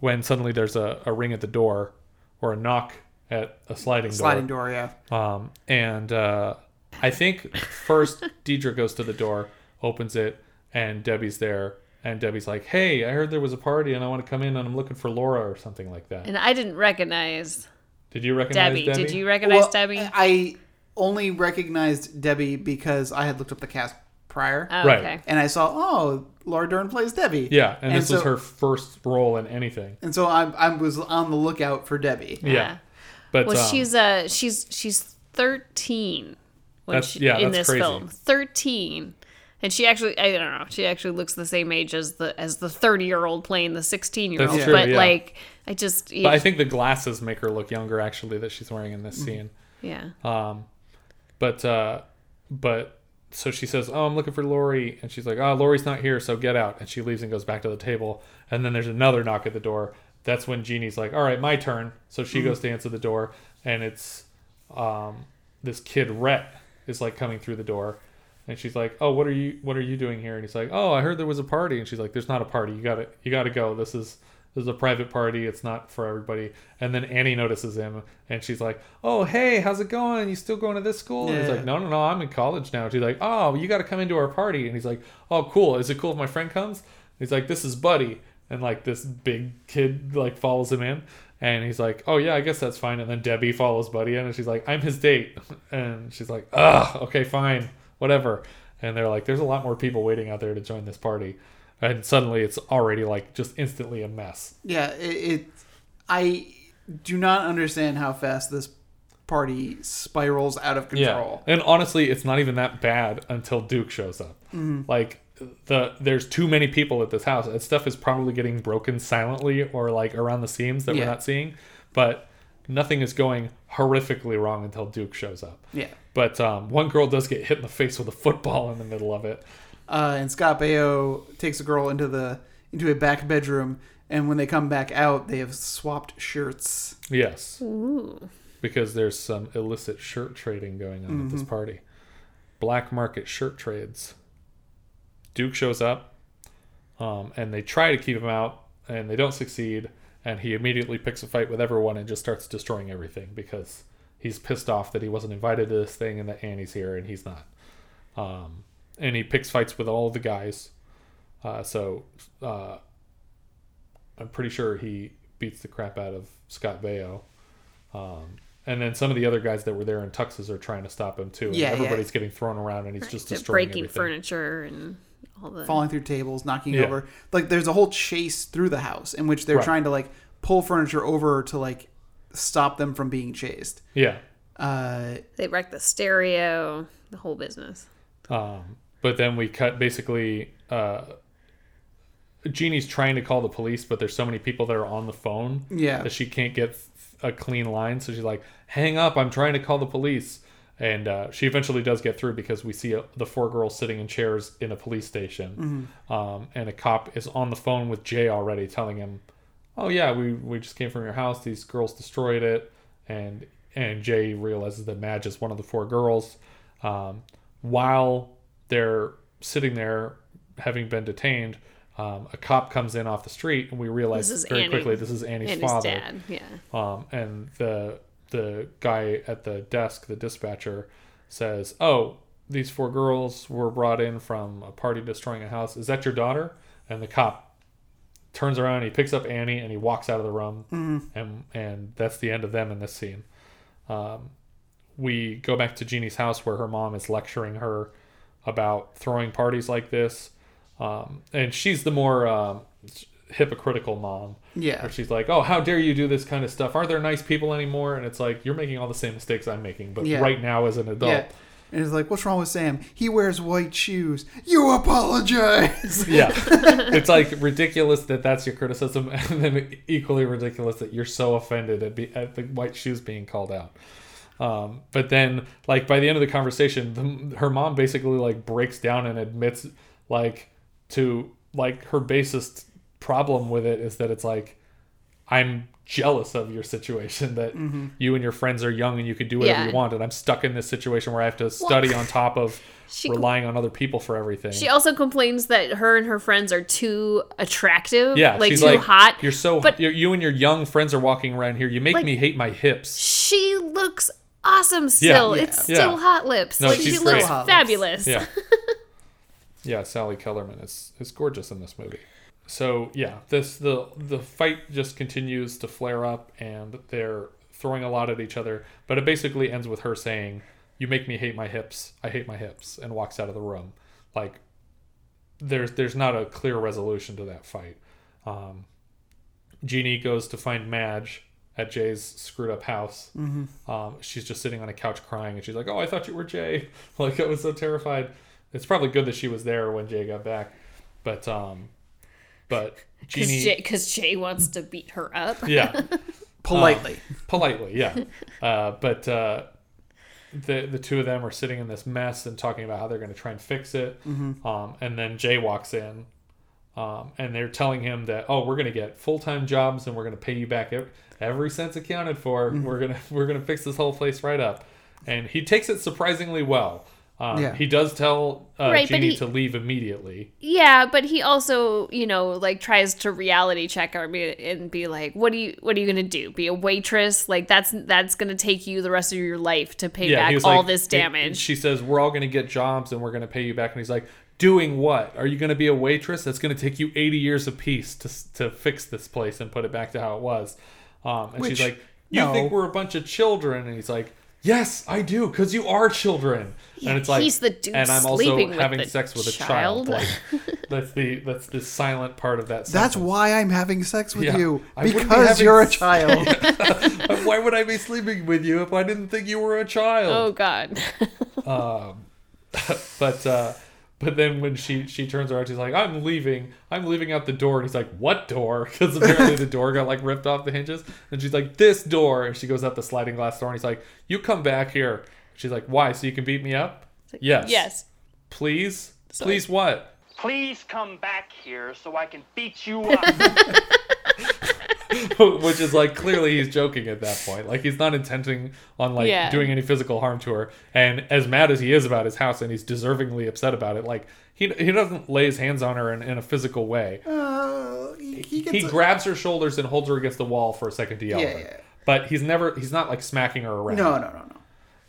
when suddenly there's a, a ring at the door or a knock at a sliding door. Sliding door, yeah. Um, and uh, I think first Deidre goes to the door, opens it, and Debbie's there. And Debbie's like, "Hey, I heard there was a party, and I want to come in, and I'm looking for Laura or something like that." And I didn't recognize Did you recognize Debbie. Debbie? Did you recognize Well, Debbie? I only recognized Debbie because I had looked up the cast prior. Oh, Right. okay. And I saw, oh, Laura Dern plays Debbie. Yeah, and, this was her first role in anything. And so I, I was on the lookout for Debbie. Yeah, but well, um, she's uh she's she's thirteen when That's- she, yeah, in that's this crazy. film. Thirteen. And she actually I don't know, she actually looks the same age as the as the thirty year old playing the sixteen year old. That's But yeah. like I just But I think the glasses make her look younger, actually, that she's wearing in this scene. Yeah. Um, but uh, but so she says, "Oh, I'm looking for Lori," and she's like, "Oh, Lori's not here, so get out." And she leaves and goes back to the table. And then there's another knock at the door. That's when Jeannie's like, "All right, my turn." So she Mhm. goes to answer the door, and it's um, this kid Rhett is like coming through the door. And she's like, "Oh, what are you what are you doing here?" And he's like, "Oh, I heard there was a party." And she's like, "There's not a party. You got to you got to go. This is this is a private party. It's not for everybody." And then Annie notices him, and she's like, "Oh, hey, how's it going? You still going to this school?" And he's like, "No, no, no. I'm in college now." She's like, "Oh, you got to come into our party." And he's like, "Oh, cool. Is it cool if my friend comes?" He's like, "This is Buddy." And like this big kid like follows him in. And he's like, "Oh yeah, I guess that's fine." And then Debbie follows Buddy in, and she's like, "I'm his date," and she's like, "Ugh, okay, fine, whatever." And they're like, "There's a lot more people waiting out there to join this party," and suddenly it's already like just instantly a mess. Yeah, it, it. I do not understand how fast this party spirals out of control. Yeah. And honestly, it's not even that bad until Duke shows up. Mhm. Like the there's too many people at this house. And stuff is probably getting broken silently or like around the seams that Yeah. we're not seeing. But nothing is going horrifically wrong until Duke shows up. Yeah. But um, one girl does get hit in the face with a football in the middle of it. Uh, and Scott Baio takes a girl into the into a back bedroom, and when they come back out, they have swapped shirts. Yes. Ooh. Because there's some illicit shirt trading going on at this Mhm. party. Black market shirt trades. Duke shows up, um, and they try to keep him out, and they don't succeed. And he immediately picks a fight with everyone and just starts destroying everything because he's pissed off that he wasn't invited to this thing and that Annie's here and he's not. Um, and he picks fights with all the guys. Uh, so uh, I'm pretty sure he beats the crap out of Scott Baio. Um, and then some of the other guys that were there in tuxes are trying to stop him too. And Yeah, yeah. everybody's getting thrown around and he's just destroying breaking everything. furniture and all the falling through tables, knocking Yeah. over. Like there's a whole chase through the house in which they're Right. trying to like pull furniture over to like stop them from being chased. Yeah. Uh, They wreck the stereo, the whole business. Um, but then we cut basically. Uh, Jeannie's trying to call the police, but there's so many people that are on the phone Yeah. that she can't get a clean line. So she's like, "Hang up! I'm trying to call the police." And uh, she eventually does get through because we see uh the four girls sitting in chairs in a police station, um, and a cop is on the phone with Jay already, telling him, "Oh yeah, we we just came from your house. These girls destroyed it, and and Jay realizes that Madge is one of the four girls. Um, while they're sitting there, having been detained, um, a cop comes in off the street, and we realize very Annie. quickly this is Annie's, Annie's father. dad, yeah. Um, and the the guy at the desk, the dispatcher, says, "Oh, these four girls were brought in from a party destroying a house. Is that your daughter?" And the cop turns around, he picks up Annie, and he walks out of the room, Mhm. and and that's the end of them in this scene. Um, we go back to Jeannie's house where her mom is lecturing her about throwing parties like this, um, and she's the more um, hypocritical mom. Yeah. where she's like, "Oh, how dare you do this kind of stuff? Aren't there nice people anymore?" And it's like you're making all the same mistakes I'm making, but Yeah. right now as an adult. Yeah. And it's like, what's wrong with Sam? He wears white shoes. You apologize. yeah it's like ridiculous that that's your criticism and then equally ridiculous that you're so offended at, be, at the white shoes being called out um, but then like by the end of the conversation the, her mom basically like breaks down and admits like to like her basest problem with it is that it's like i'm jealous of your situation that Mhm. you and your friends are young and you can do whatever Yeah. you want and i'm stuck in this situation where i have to study on top of She- relying on other people for everything She also complains that her and her friends are too attractive. Yeah, like she's too like, hot. You're so But- you you and your young friends are walking around here. You make Like- me hate my hips. She looks awesome still. Yeah. It's Yeah. still hot lips. No, like she's she looks great. Hot fabulous. Yeah, yeah. Sally Kellerman is is gorgeous in this movie. So yeah, this the the fight just continues to flare up, and they're throwing a lot at each other. But it basically ends with her saying, "You make me hate my hips. I hate my hips," and walks out of the room. Like there's there's not a clear resolution to that fight. Um, Jeannie goes to find Madge at Jay's screwed up house. Mhm. Um, she's just sitting on a couch crying, and she's like, "Oh, I thought you were Jay." Like I was so terrified. It's probably good that she was there when Jay got back, but um, but Because Jeannie, Jay, 'cause Jay wants to beat her up. yeah, Politely. Um, politely, yeah. Uh, but uh, the the two of them are sitting in this mess and talking about how they're going to try and fix it. Mhm. Um, and then Jay walks in, um, and they're telling him that oh, we're going to get full time jobs and we're going to pay you back every, every cent's accounted for. Mhm. We're gonna we're gonna fix this whole place right up. And he takes it surprisingly well. Um, Yeah. He does tell uh, Right, Jeannie he- to leave immediately. Yeah, but he also, you know, like tries to reality check her and be- like, "What are you? What are you gonna do? Be a waitress? Like that's that's gonna take you the rest of your life to pay he back all like- this it- damage." she says, "We're all going to get jobs and we're going to pay you back." And he's like, "Doing what? Are you going to be a waitress? That's going to take you 80 years apiece to to fix this place and put it back to how it was." Um, and Which, she's like, "You no. think we're a bunch of children?" And he's like, "Yes, I do, because you are children." Yeah, and it's like, he's the dude and I'm also sleeping with having the sex with a child. child. Like, that's the that's the silent part of that. That's why I'm having sex with Yeah. you. I wouldn't be Because you're a child. Why would I be sleeping with you if I didn't think you were a child? oh God. um, but uh, but then when she she turns around, she's like, "I'm leaving. I'm leaving out the door." And he's like, "What door?" Because apparently the door got like ripped off the hinges. And she's like, "This door." And she goes out the sliding glass door, and he's like, "You come back here." She's like, "Why? So you can beat me up?" yes. yes. Please. So- Please what? Please come back here so I can beat you up. Which is like clearly he's joking at that point. Like he's not intending on like Yeah. doing any physical harm to her. And as mad as he is about his house, and he's deservingly upset about it, like he he doesn't lay his hands on her in, in a physical way. Uh, he, he gets he a- grabs her shoulders and holds her against the wall for a second to yell Yeah, at her. yeah. But he's never he's not like smacking her around. No, no, no, no.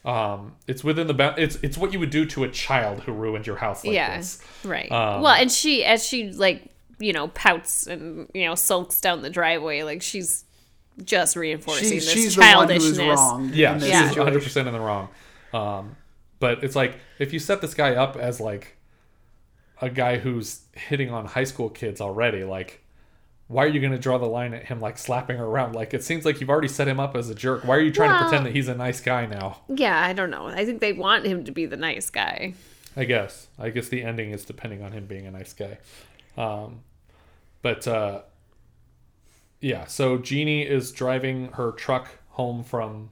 Um, it's within the bound. It's it's what you would do to a child who ruined your house like yeah. this. Right. Um, well, and she as she like you know pouts and you know sulks down the driveway, like she's just reinforcing She's, this she's the one who childishness. wrong. Yeah, in this she's Yeah. 100 percent in the wrong. Um, but it's like if you set this guy up as like a guy who's hitting on high school kids already, like why are you going to draw the line at him like slapping her around? Like it seems like you've already set him up as a jerk. Why are you trying to pretend that he's a nice guy now? Yeah, I don't know. I think they want him to be the nice guy. I guess. I guess the ending is depending on him being a nice guy. Um, but uh, yeah, so Jeannie is driving her truck home from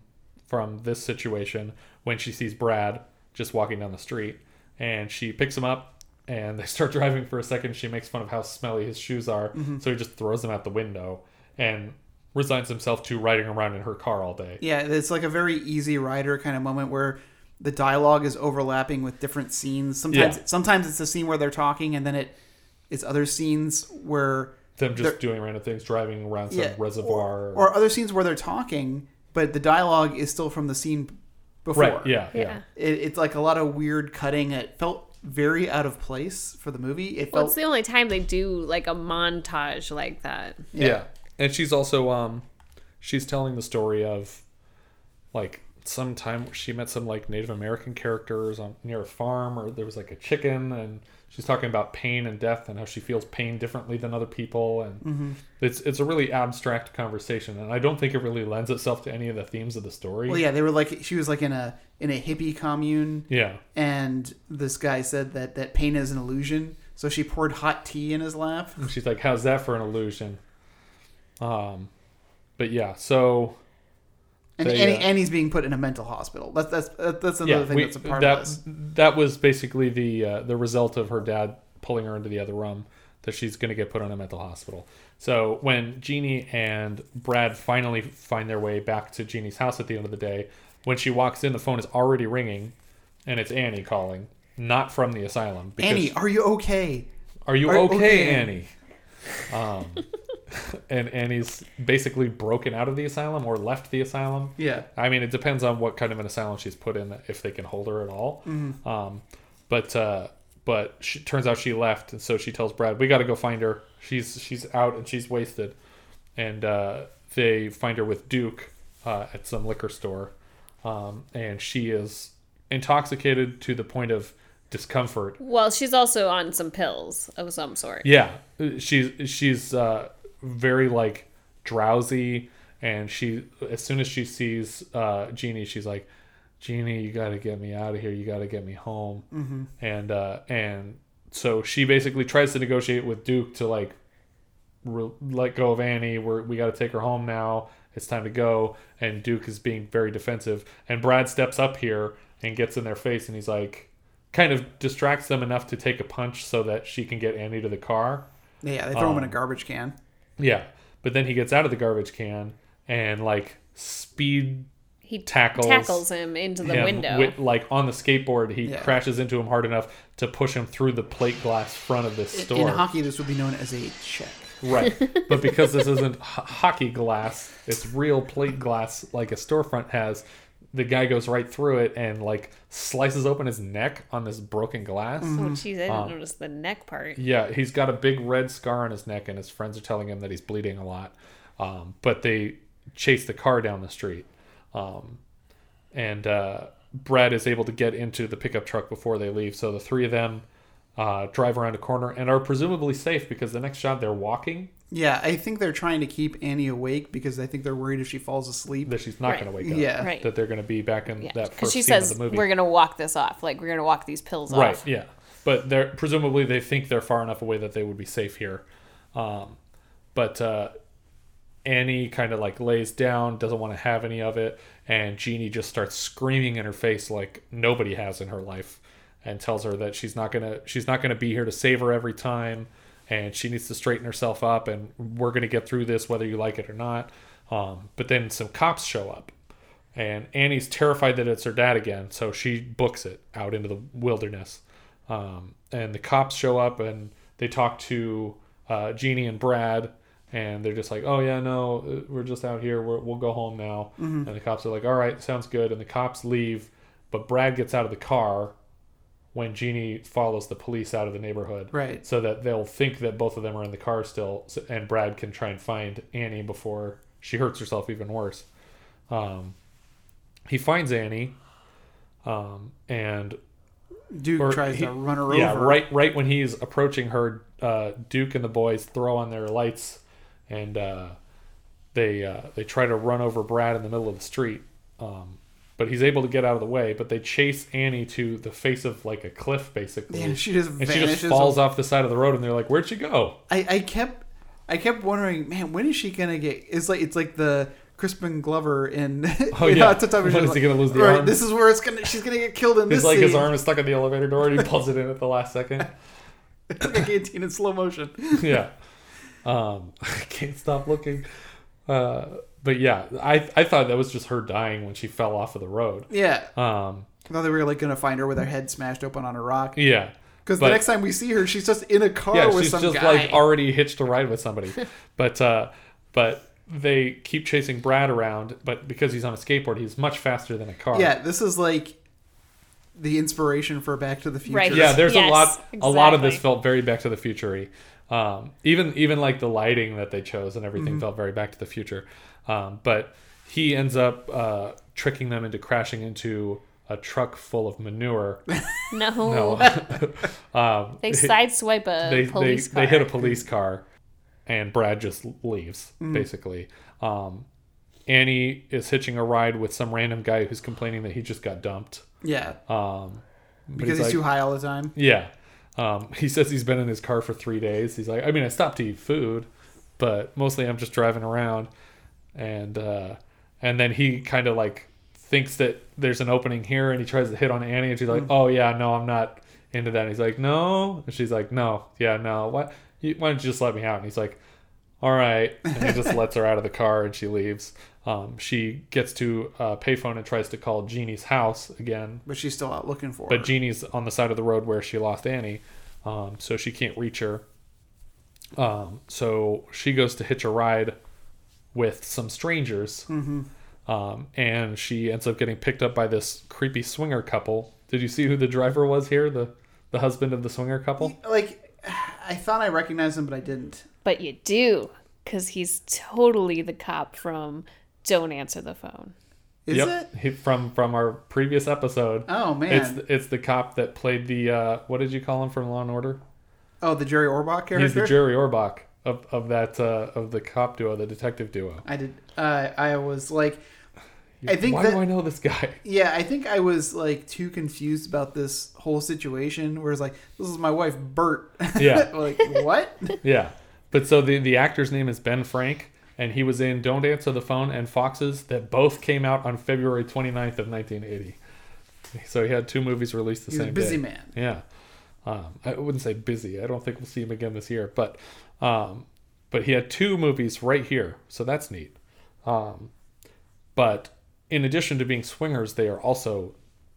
from this situation when she sees Brad just walking down the street, and she picks him up, and they start driving for a second. She makes fun of how smelly his shoes are, Mhm. so he just throws them out the window, and resigns himself to riding around in her car all day. Yeah, it's like a very easy rider kind of moment where the dialogue is overlapping with different scenes. Sometimes Yeah. sometimes it's a scene where they're talking and then it it's other scenes where Them just doing random things, driving around some yeah, reservoir. or, or other scenes where they're talking, but the dialogue is still from the scene before. Right, yeah, yeah. Yeah. It, it's like a lot of weird cutting. It felt very out of place for the movie. It Well, felt it's the only time they do like a montage like that. Yeah. And she's also um she's telling the story of like some time she met some like Native American characters on near a farm or there was like a chicken and she's talking about pain and death and how she feels pain differently than other people and Mhm. it's it's a really abstract conversation and I don't think it really lends itself to any of the themes of the story. Well, yeah, they were like she was like in a in a hippie commune. Yeah. and this guy said that that pain is an illusion. So she poured hot tea in his lap. And she's like, "How's that for an illusion?" Um, but yeah, so And, they, and, and he's being put in a mental hospital. That's that's that's another thing we- that's a part that, of this. That was basically the uh, the result of her dad pulling her into the other room that she's going to get put in a mental hospital. So when Jeannie and Brad finally find their way back to Jeannie's house at the end of the day, when she walks in, the phone is already ringing, and it's Annie calling, not from the asylum. Annie, are you okay? are you Are- okay, okay, Annie? Um, and Annie's basically broken out of the asylum or left the asylum. Yeah. I mean, it depends on what kind of an asylum she's put in, if they can hold her at all. Mhm. Um, but uh, but she, turns out she left, and so she tells Brad, "We got to go find her. She's she's out and she's wasted." And uh, they find her with Duke uh, at some liquor store, um, and she is intoxicated to the point of discomfort Well, she's also on some pills of some sort. yeah, she's she's uh, very like drowsy, and she as soon as she sees uh, Jeannie, she's like, "Jeannie, you got to get me out of here. You got to get me home." Mhm. And uh, and so she basically tries to negotiate with Duke to like re- let go of Annie. We're we got to take her home now. It's time to go. And Duke is being very defensive. And Brad steps up here and gets in their face, and he's like, kind of distracts them enough to take a punch so that she can get Annie to the car. Yeah, they throw him in a Um, garbage can. Yeah, but then he gets out of the garbage can and like speed He tackles tackles him into the him window. with- like on the skateboard. He Yeah. crashes into him hard enough to push him through the plate glass front of this In- store. In hockey, this would be known as a check. Right. But because this isn't h- hockey glass, it's real plate glass like a storefront has, the guy goes right through it and like slices open his neck on this broken glass. Oh, jeez, I didn't Um, notice the neck part. yeah, he's got a big red scar on his neck, and his friends are telling him that he's bleeding a lot. Um, but they chase the car down the street. Um, and uh, Brad is able to get into the pickup truck before they leave. So the three of them uh, drive around a corner and are presumably safe because the next shot they're walking. Yeah, I think they're trying to keep Annie awake because I think they're worried if she falls asleep that she's not Right. going to wake up. Yeah. Right. That they're going to be back in that Because first she scene says of the movie. we're gonna walk this off, like we're gonna walk these pills right off. Right. Yeah but they're presumably they think they're far enough away that they would be safe here um, but uh, annie kind of like lays down doesn't want to have any of it and jeannie just starts screaming in her face like nobody has in her life and tells her that she's not gonna she's not gonna be here to save her every time and she needs to straighten herself up and we're gonna get through this whether you like it or not um, but then some cops show up and Annie's terrified that it's her dad again, so she books it out into the wilderness. Um, and the cops show up and they talk to uh, Jeannie and Brad, and they're just like, "Oh yeah, no, uh, we're just out here. We're, we'll go home now." Mhm. And the cops are like, "All right, sounds good." And the cops leave, but Brad gets out of the car when Jeannie follows the police out of the neighborhood, Right. So that they'll think that both of them are in the car still, so- and Brad can try and find Annie before she hurts herself even worse. Um, he finds Annie, um, and Duke tries to run her yeah, over. right, right when he's approaching her, uh, Duke and the boys throw on their lights, and uh, they uh, they try to run over Brad in the middle of the street. Um, but he's able to get out of the way. But they chase Annie to the face of like a cliff, basically. Yeah, she just and she just falls off- the side of the road, and they're like, "Where'd she go?" I, I kept I kept wondering, man, when is she gonna get? It's like it's like the Crispin Glover in. Oh, yeah. Time When Machine, he gonna lose the right, arm? This is where it's gonna. She's gonna get killed in It's this. It's like his arm is stuck in the elevator door, and he pulls it in at the last second. It's like a guillotine in slow motion. yeah. Um, I can't stop looking. Uh, but yeah, I I thought that was just her dying when she fell off of the road. Yeah. Um. I thought they were like gonna find her with her head smashed open on a rock. Yeah. Because the next time we see her, she's just in a car yeah, with she's some just guy. like already hitched a ride with somebody. but uh, but they keep chasing Brad around, but because he's on a skateboard, he's much faster than a car. yeah, this is like the inspiration for Back to the Future. Right. yeah. There's a Yes, lot. A lot of this felt very Back to the Future. Um, even even like the lighting that they chose and everything Mhm. felt very Back to the Future. Um, but he ends up uh, tricking them into crashing into a truck full of manure. No. no. um, They sideswipe a they, police they, They hit a police car, and Brad just leaves Mhm. basically. Um, Annie is hitching a ride with some random guy who's complaining that he just got dumped. Yeah. Um, but Because he's like- too high all the time. Yeah. Um, he says he's been in his car for three days. He's like, I mean, I stopped to eat food, but mostly I'm just driving around. And uh, and then he kind of like thinks that there's an opening here, and he tries to hit on Annie, and she's like, Mm. Oh yeah, no, I'm not into that. And he's like, No, and she's like, No, yeah, no. Why? You, why don't you just let me out? And he's like, All right, and he just lets her out of the car, and she leaves. Um, she gets to a payphone and tries to call Jeannie's house again, But she's still out looking for but her. Jeannie's on the side of the road where she lost Annie, um, so she can't reach her. Um, so she goes to hitch a ride with some strangers, Mhm. um, and she ends up getting picked up by this creepy swinger couple. Did you see who the driver was here? The the husband of the swinger couple. like, I thought I recognized him, but I didn't. But you do, because he's totally the cop from Don't Answer the Phone. Is yep, He, from from our previous episode. Oh, man. it's it's the cop that played the uh, what did you call him from Law and Order? Oh, the Jerry Orbach character. He's the Jerry Orbach of of that uh, of the cop duo, the detective duo. I did. Uh, I was like, I think Why that, do I know this guy? Yeah, I think I was like too confused about this whole situation. Where it's like, this is my wife, Bert. Yeah. like what? Yeah, but so the the actor's name is Ben Frank, and he was in Don't Answer the Phone and Foxes that both came out on February 29th of 1980. So he had two movies released the He's a same busy day. man. Yeah, um, I wouldn't say busy. I don't think we'll see him again this year, but um, but he had two movies right here, so that's neat. Um, but in addition to being swingers, they are also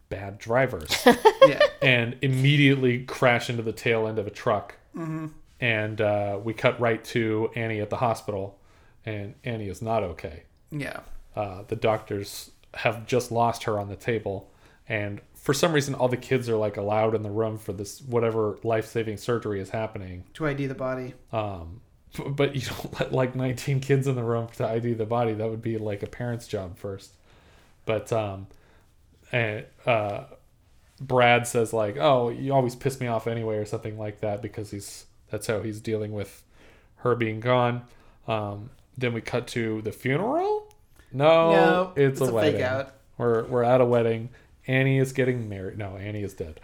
bad drivers. yeah. And immediately crash into the tail end of a truck. Mhm. And uh, we cut right to Annie at the hospital, and Annie is not okay. Yeah. Uh, the doctors have just lost her on the table, and for some reason, all the kids are like allowed in the room for this whatever life saving surgery is happening. To ID the body. Um, but you don't let like 19 kids in the room to ID the body. That would be like a parent's job first. But um, and uh, Brad says like, "Oh, you always piss me off anyway," or something like that because he's that's how he's dealing with her being gone. Um, then we cut to the funeral. No, No, it's, it's a, a fake wedding. out. We're we're at a wedding. Annie is getting married. No, Annie is dead.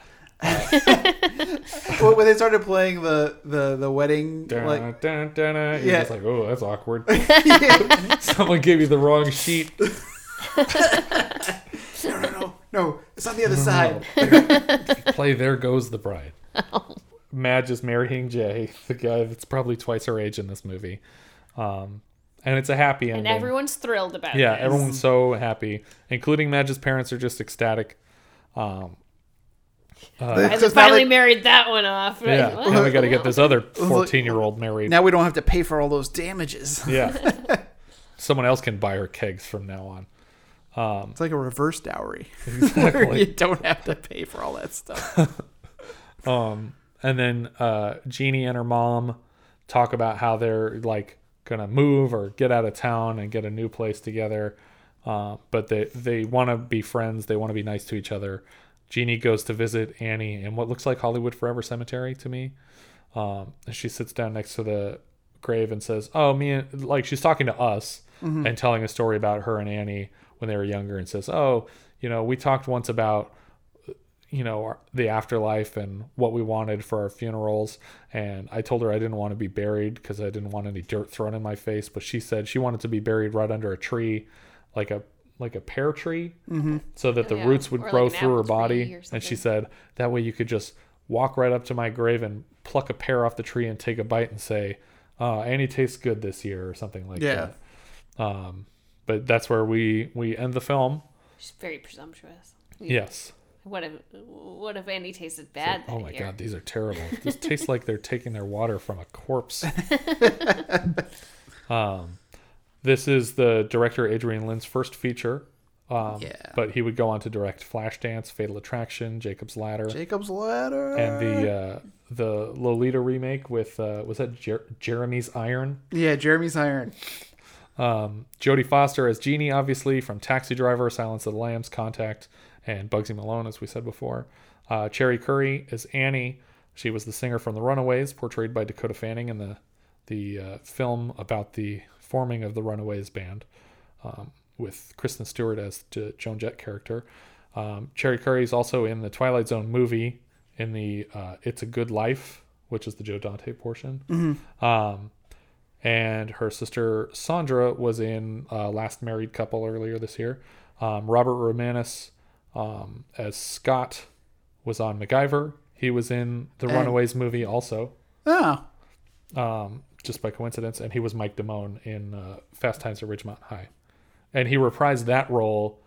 well, when they started playing the the the wedding, Dun, like dun, dun, Yeah. it's like, oh, that's awkward. Someone gave you the wrong sheet. no, no, no, no, it's on the other side. Play There Goes the Bride. Madge is marrying Jay, the guy that's probably twice her age in this movie. Um, and it's a happy ending. And everyone's thrilled about it. yeah, this. everyone's so happy, including Madge's parents are just ecstatic. Um, uh, I finally married that one off. Like, yeah, what? now we got to get this other fourteen-year-old married. Now we don't have to pay for all those damages. Yeah, someone else can buy her kegs from now on. Um, It's like a reverse dowry. Exactly. You don't have to pay for all that stuff. um, and then uh, Jeannie and her mom talk about how they're like gonna move or get out of town and get a new place together. Uh, but they they want to be friends. They want to be nice to each other. Jeannie goes to visit Annie in what looks like Hollywood Forever Cemetery to me. Um, and she sits down next to the grave and says, "Oh, me and like she's talking to us Mhm. and telling a story about her and Annie when they were younger, and says, "Oh, you know, we talked once about." You know our, the afterlife and what we wanted for our funerals and i told her i didn't want to be buried because i didn't want any dirt thrown in my face but she said she wanted to be buried right under a tree like a like a pear tree Mhm. so that Oh, the yeah. roots would Or grow an through her body and she said that way you could just walk right up to my grave and pluck a pear off the tree and take a bite and say uh, annie tastes good this year or something like Yeah. Um, but that's where we we end the film. She's very presumptuous. Yes. What if what if Andy tasted bad? oh my year? god, these are terrible. This tastes like they're taking their water from a corpse. um, this is the director Adrian Lyne's first feature. Um, Yeah. But he would go on to direct Flashdance, Fatal Attraction, Jacob's Ladder, Jacob's Ladder. and the uh, the Lolita remake with uh, was that Jer- Jeremy Irons. yeah, Jeremy Irons. Um, Jodie Foster as Jeannie, obviously from Taxi Driver, Silence of the Lambs, Contact, and Bugsy Malone, as we said before. Uh, Cherie Currie is Annie. She was the singer from The Runaways, portrayed by Dakota Fanning in the the uh, film about the forming of the Runaways band, um, with Kristen Stewart as the Joan Jett character. Um, Cherie Currie is also in the Twilight Zone movie in the uh, It's a Good Life, which is the Joe Dante portion. Mhm. Um, and her sister Sandra was in uh, Last Married Couple earlier this year. Um, Robert Romanus um, as Scott was on MacGyver. He was in the And- Runaways movie also, Oh, um, just by coincidence, and he was Mike Damone in uh, Fast Times at Ridgemont High, and he reprised that role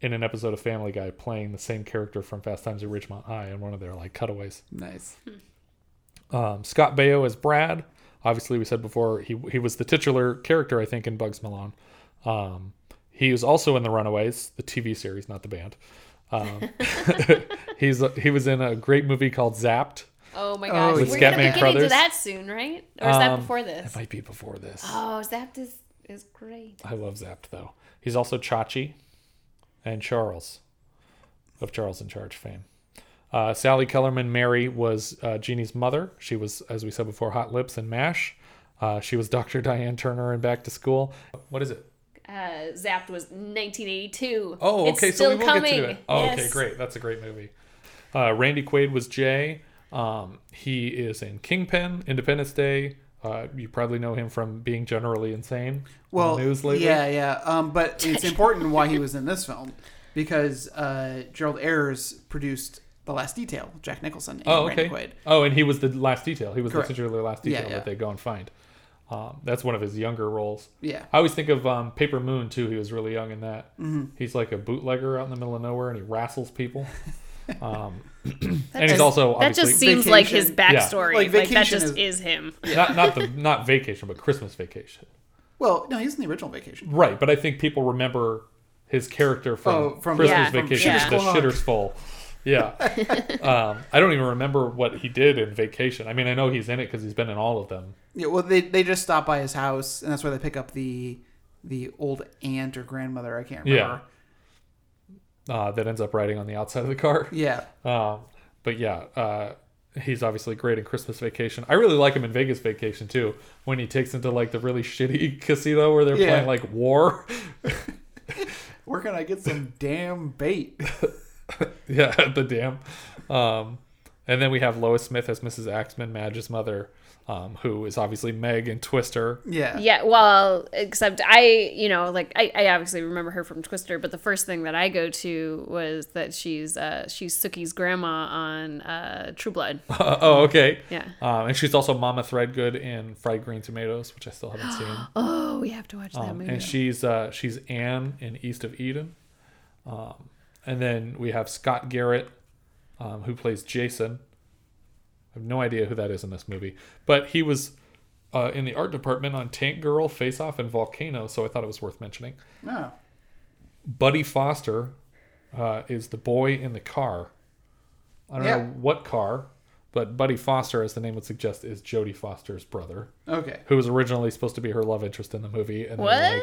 in an episode of Family Guy, playing the same character from Fast Times at Ridgemont High in one of their like cutaways. nice. Um, Scott Baio as Brad. Obviously, we said before he he was the titular character, I think, in Bugs Malone. Um, he was also in the Runaways, the TV series, not the band. Um, he's he was in a great movie called Zapped. Oh my Oh, gosh, With we're gonna be Scatman getting to that soon, right? Or is that Um, before this? It might be before this. Oh, Zapped is is great. I love Zapped though. He's also Chachi and Charles of Charles in Charge fame. Uh, Sally Kellerman Mary was uh, Jeannie's mother. She was, as we said before, Hot Lips and MASH. Uh, she was Dr. Diane Turner in Back to School. What is it? Uh, Zapped was 1982. Oh, It's okay. still so we will coming. get to it. Oh, okay, great. That's a great movie. Uh, Randy Quaid was Jay. Um, he is in Kingpin, Independence Day. Uh, you probably know him from being generally insane. Well, on the news lately. yeah, yeah. Um, but it's important why he was in this film because uh, Gerald Ayres produced The Last Detail, Jack Nicholson, and Oh, Randy okay. Quaid. Oh, and he was the last detail. He was Correct. the titular last Yeah, detail yeah. that they go and find. Um, that's one of his younger roles. Yeah. I always think of um, Paper Moon too. He was really young in that. Mhm. He's like a bootlegger out in the middle of nowhere, and he wrestles people. Um, That and he's also that just seems like his Vacation. backstory. Like, Like, that Vacation just is- is, him. not not the not vacation, but Christmas Vacation. Well, no, he's in the original Vacation. Right, but I think people remember his character from, Oh, from- Christmas Yeah, from Vacation, Shitter's the Shitter's Full. Yeah, um, I don't even remember what he did in Vacation. I mean, I know he's in it because he's been in all of them. Yeah, well, they they just stop by his house, and that's where they pick up the the old aunt or grandmother. I can't remember. uh, that ends up riding on the outside of the car. Yeah. Um, but yeah, uh, he's obviously great in Christmas Vacation. I really like him in Vegas Vacation too, when he takes into like the really shitty casino where they're Yeah. playing like war. Where can I get some damn bait? yeah, at the dam. Um, and then we have Lois Smith as Mrs. Axman, Madge's mother, um, who is obviously Meg in Twister. Yeah. Yeah, well, except I, you know, like I, I obviously remember her from Twister, but the first thing that I go to was that she's uh she's Sookie's grandma on uh True Blood. oh, okay. Yeah. Um, and she's also Mama Threadgoode in Fried Green Tomatoes, which I still haven't seen. Oh, we have to watch that Um, movie. and she's uh, she's Anne in East of Eden. Um, and then we have Scott Garrett, um, who plays Jason. I have no idea who that is in this movie, but he was uh, in the art department on Tank Girl, Face Off, and Volcano, so I thought it was worth mentioning. No. Buddy Foster uh, is the boy in the car. I don't Yeah. know what car, but Buddy Foster, as the name would suggest, is Jodie Foster's brother. Okay. Who was originally supposed to be her love interest in the movie, and what? like,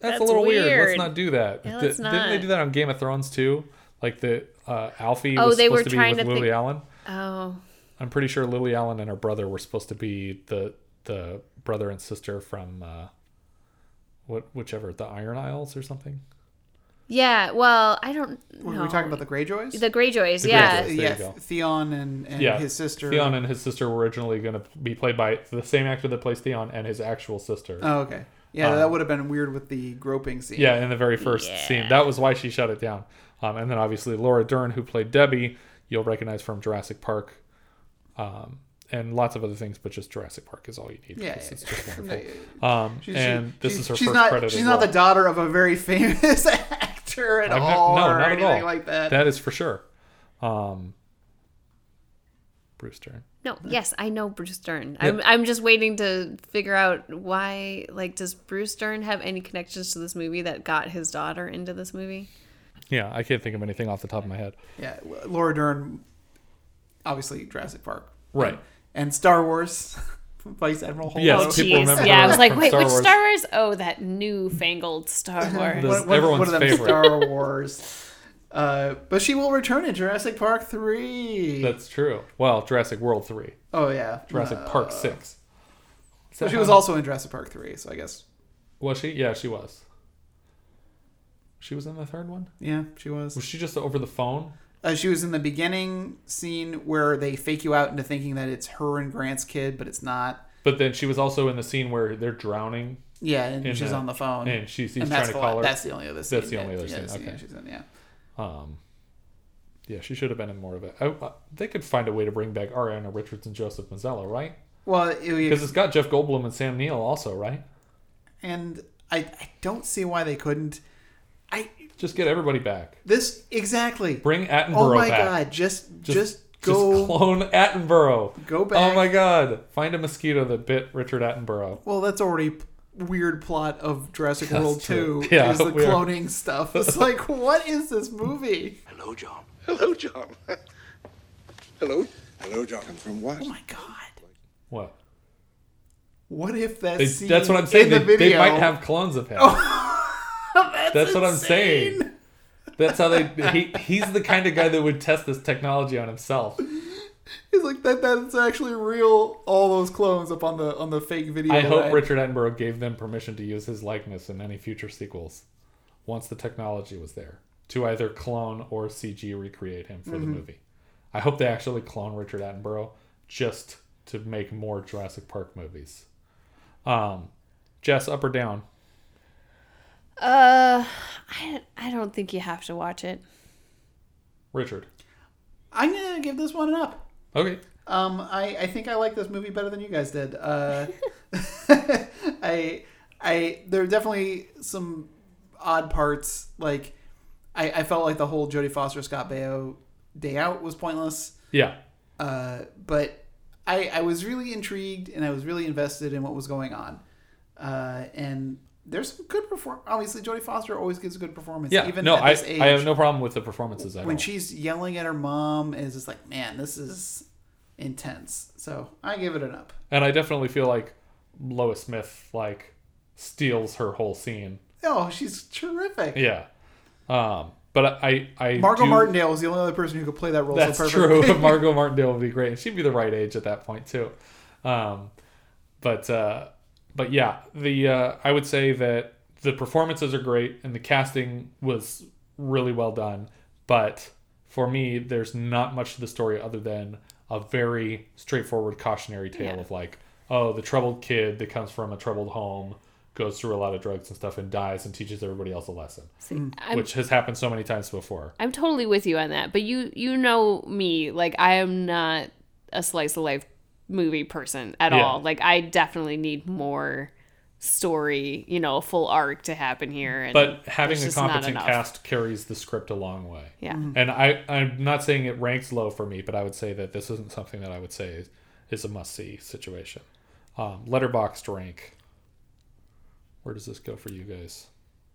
that's, That's a little weird. Let's not do that. Yeah, Di- let's Didn't they do that on Game of Thrones too? Like the uh, Alfie Oh, was they supposed were to be with to Lily think- Allen. oh, I'm pretty sure Lily Allen and her brother were supposed to be the the brother and sister from uh, what whichever the Iron Isles or something. yeah. Well, I don't Were know. we talking about the Greyjoys? The Greyjoys, The yeah. Greyjoys. Yeah. Theon and, and yeah, his sister. Theon and his sister were originally going to be played by the same actor that plays Theon and his actual sister. Oh, okay. Yeah, Um, that would have been weird with the groping scene. Yeah, in the very first Yeah. scene. That was why she shut it down. Um, and then obviously Laura Dern, who played Debbie, you'll recognize from Jurassic Park. Um, and lots of other things, but just Jurassic Park is all you need. Yeah, because yeah, it's just yeah. wonderful. Yeah, Um, She's- and she- this she- is her she's first not, credit. She's not well. the daughter of a very famous actor at I've ne- all, no, or not at anything all. like that. That is for sure. Um, Bruce Dern. No, yes, I know Bruce Dern. I'm I'm just waiting to figure out why like does Bruce Dern have any connections to this movie that got his daughter into this movie? Yeah, I can't think of anything off the top of my head. Yeah, Laura Dern, obviously Jurassic Park, Right. and Star Wars, Vice Admiral. Holdo. Yes, oh people remember Yeah, I was like, wait, Star which Wars. Star Wars? Oh, that newfangled Star Wars. The- One- one- everyone's one of them favorite. Star Wars. Uh, but she will return in Jurassic Park three. That's true. Well, Jurassic World 3. Oh, yeah, Jurassic Uh, Park six. So she was also in Jurassic Park three. So I guess Was she? Yeah, she was. She was in the third one. yeah, she was. Was she just over the phone? Uh, she was in the beginning scene where they fake you out into thinking that it's her and Grant's kid, but it's not. But then she was also in the scene where they're drowning. Yeah, and she's the- on the phone, and she's he's and trying to call her. That's the only other scene. That's the only other yeah, scene. Okay. she's in, yeah. Um, yeah, she should have been in more of it. I, I- they could find a way to bring back Ariana Richards and Joseph Mazzello, right? Well, Because it's got Jeff Goldblum and Sam Neill also, right? and I, I don't see why they couldn't. I Just get everybody back. this exactly. Bring Attenborough back. Oh my back. god! Just Just, just, go. Just clone Attenborough. Go back. Oh my god! Find a mosquito that bit Richard Attenborough. Well, that's already p- weird plot of Jurassic That's World true. 2 Yeah, is the weird. cloning stuff. It's like, what is this movie? Hello, John. Hello, John. Hello. Hello, John. From what? Oh my god. What? What if that They, scene that's what I'm saying. in They, the video, they might have clones of him. that's, that's what I'm insane. saying. That's how they. He, he's the kind of guy that would test this technology on himself. He's like that. That's actually real. All those clones up on the on the fake video. I hope that Richard Attenborough gave them permission to use his likeness in any future sequels, once the technology was there to either clone or CG recreate him for the Mhm. movie. I hope they actually clone Richard Attenborough just to make more Jurassic Park movies. Um, Jess, up or down? Uh, I I don't think you have to watch it. Richard. I'm gonna give this one an up. Okay. Um, I, I think I like this movie better than you guys did. Uh, I I there are definitely some odd parts. Like I, I felt like the whole Jodie Foster Scott Baio day out was pointless. Yeah. Uh, but I I was really intrigued and I was really invested in what was going on. Uh, and there's some good perform. Obviously, Jodie Foster always gives a good performance. Yeah. even no, at I age I have no problem with the performances when all. she's yelling at her mom is just like, man, this is intense. So I give it an up. and I definitely feel like Lois Smith like steals her whole scene. Oh, she's terrific. Yeah. Um, but I I Margot do- Martindale was the only other person who could play that role That's so true. Margot Martindale would be great. She'd be the right age at that point too. Um, but uh, but yeah, the uh, I would say that the performances are great and the casting was really well done. But for me, there's not much to the story other than a very straightforward cautionary tale Yeah. of like, oh, the troubled kid that comes from a troubled home goes through a lot of drugs and stuff and dies and teaches everybody else a lesson, I'm- which has happened so many times before. I'm totally with you on that. But you you know me, like I am not a slice of life movie person at Yeah. all. Like I definitely need more story, you know, a full arc to happen here. And but having a just not competent enough. cast carries the script a long way. Yeah. Mhm. And I, I'm not saying it ranks low for me, but I would say that this isn't something that I would say is, is a must see situation. Um, Letterboxd rank. Where does this go for you guys?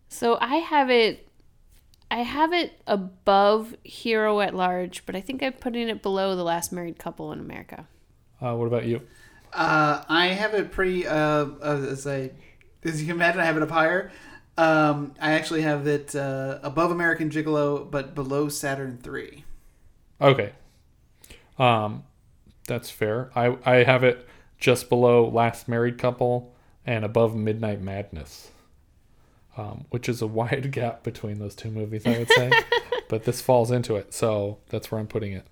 So I have it I have it above Hero at Large, but I think I'm putting it below the last married couple in America. Uh, what about you? Uh, I have it pretty. Uh, uh, as I, as you can imagine, I have it up higher. Um, I actually have it uh, above American Gigolo, but below Saturn Three. Okay. Um, that's fair. I, I have it just below Last Married Couple and above Midnight Madness, um, which is a wide gap between those two movies, I would say. but this falls into it, so that's where I'm putting it.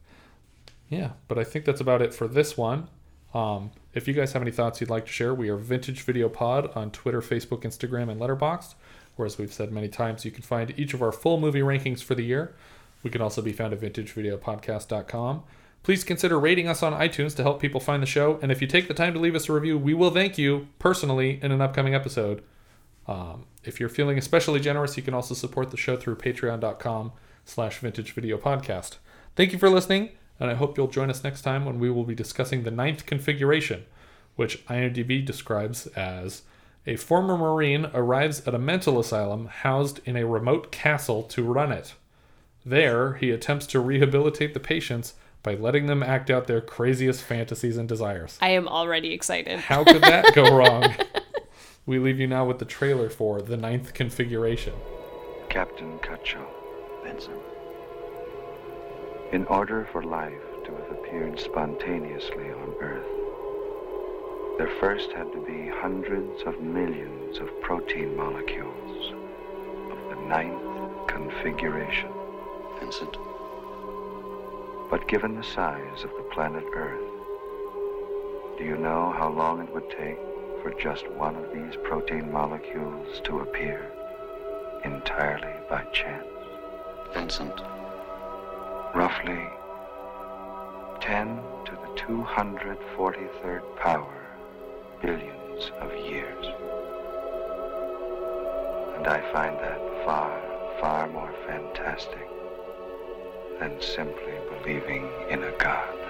Yeah, but I think that's about it for this one. Um, if you guys have any thoughts you'd like to share, we are Vintage Video Pod on Twitter, Facebook, Instagram, and Letterboxd. Or as we've said many times, you can find each of our full movie rankings for the year. We can also be found at vintagevideopodcast.com. Please consider rating us on iTunes to help people find the show. And if you take the time to leave us a review, we will thank you personally in an upcoming episode. Um, if you're feeling especially generous, you can also support the show through patreon.com slash vintage video podcast. Thank you for listening, and I hope you'll join us next time when we will be discussing the ninth configuration, which IMDb describes as a former Marine arrives at a mental asylum housed in a remote castle to run it. There, he attempts to rehabilitate the patients by letting them act out their craziest fantasies and desires. I am already excited. How could that go wrong? we leave you now with the trailer for The Ninth Configuration. Captain Cutshaw. Vincent. In order for life to have appeared spontaneously on Earth, there first had to be hundreds of millions of protein molecules of the ninth configuration. Vincent. But given the size of the planet Earth, do you know how long it would take for just one of these protein molecules to appear entirely by chance? Vincent. Roughly 10 to the 243rd power billions of years. And I find that far, far more fantastic than simply believing in a God.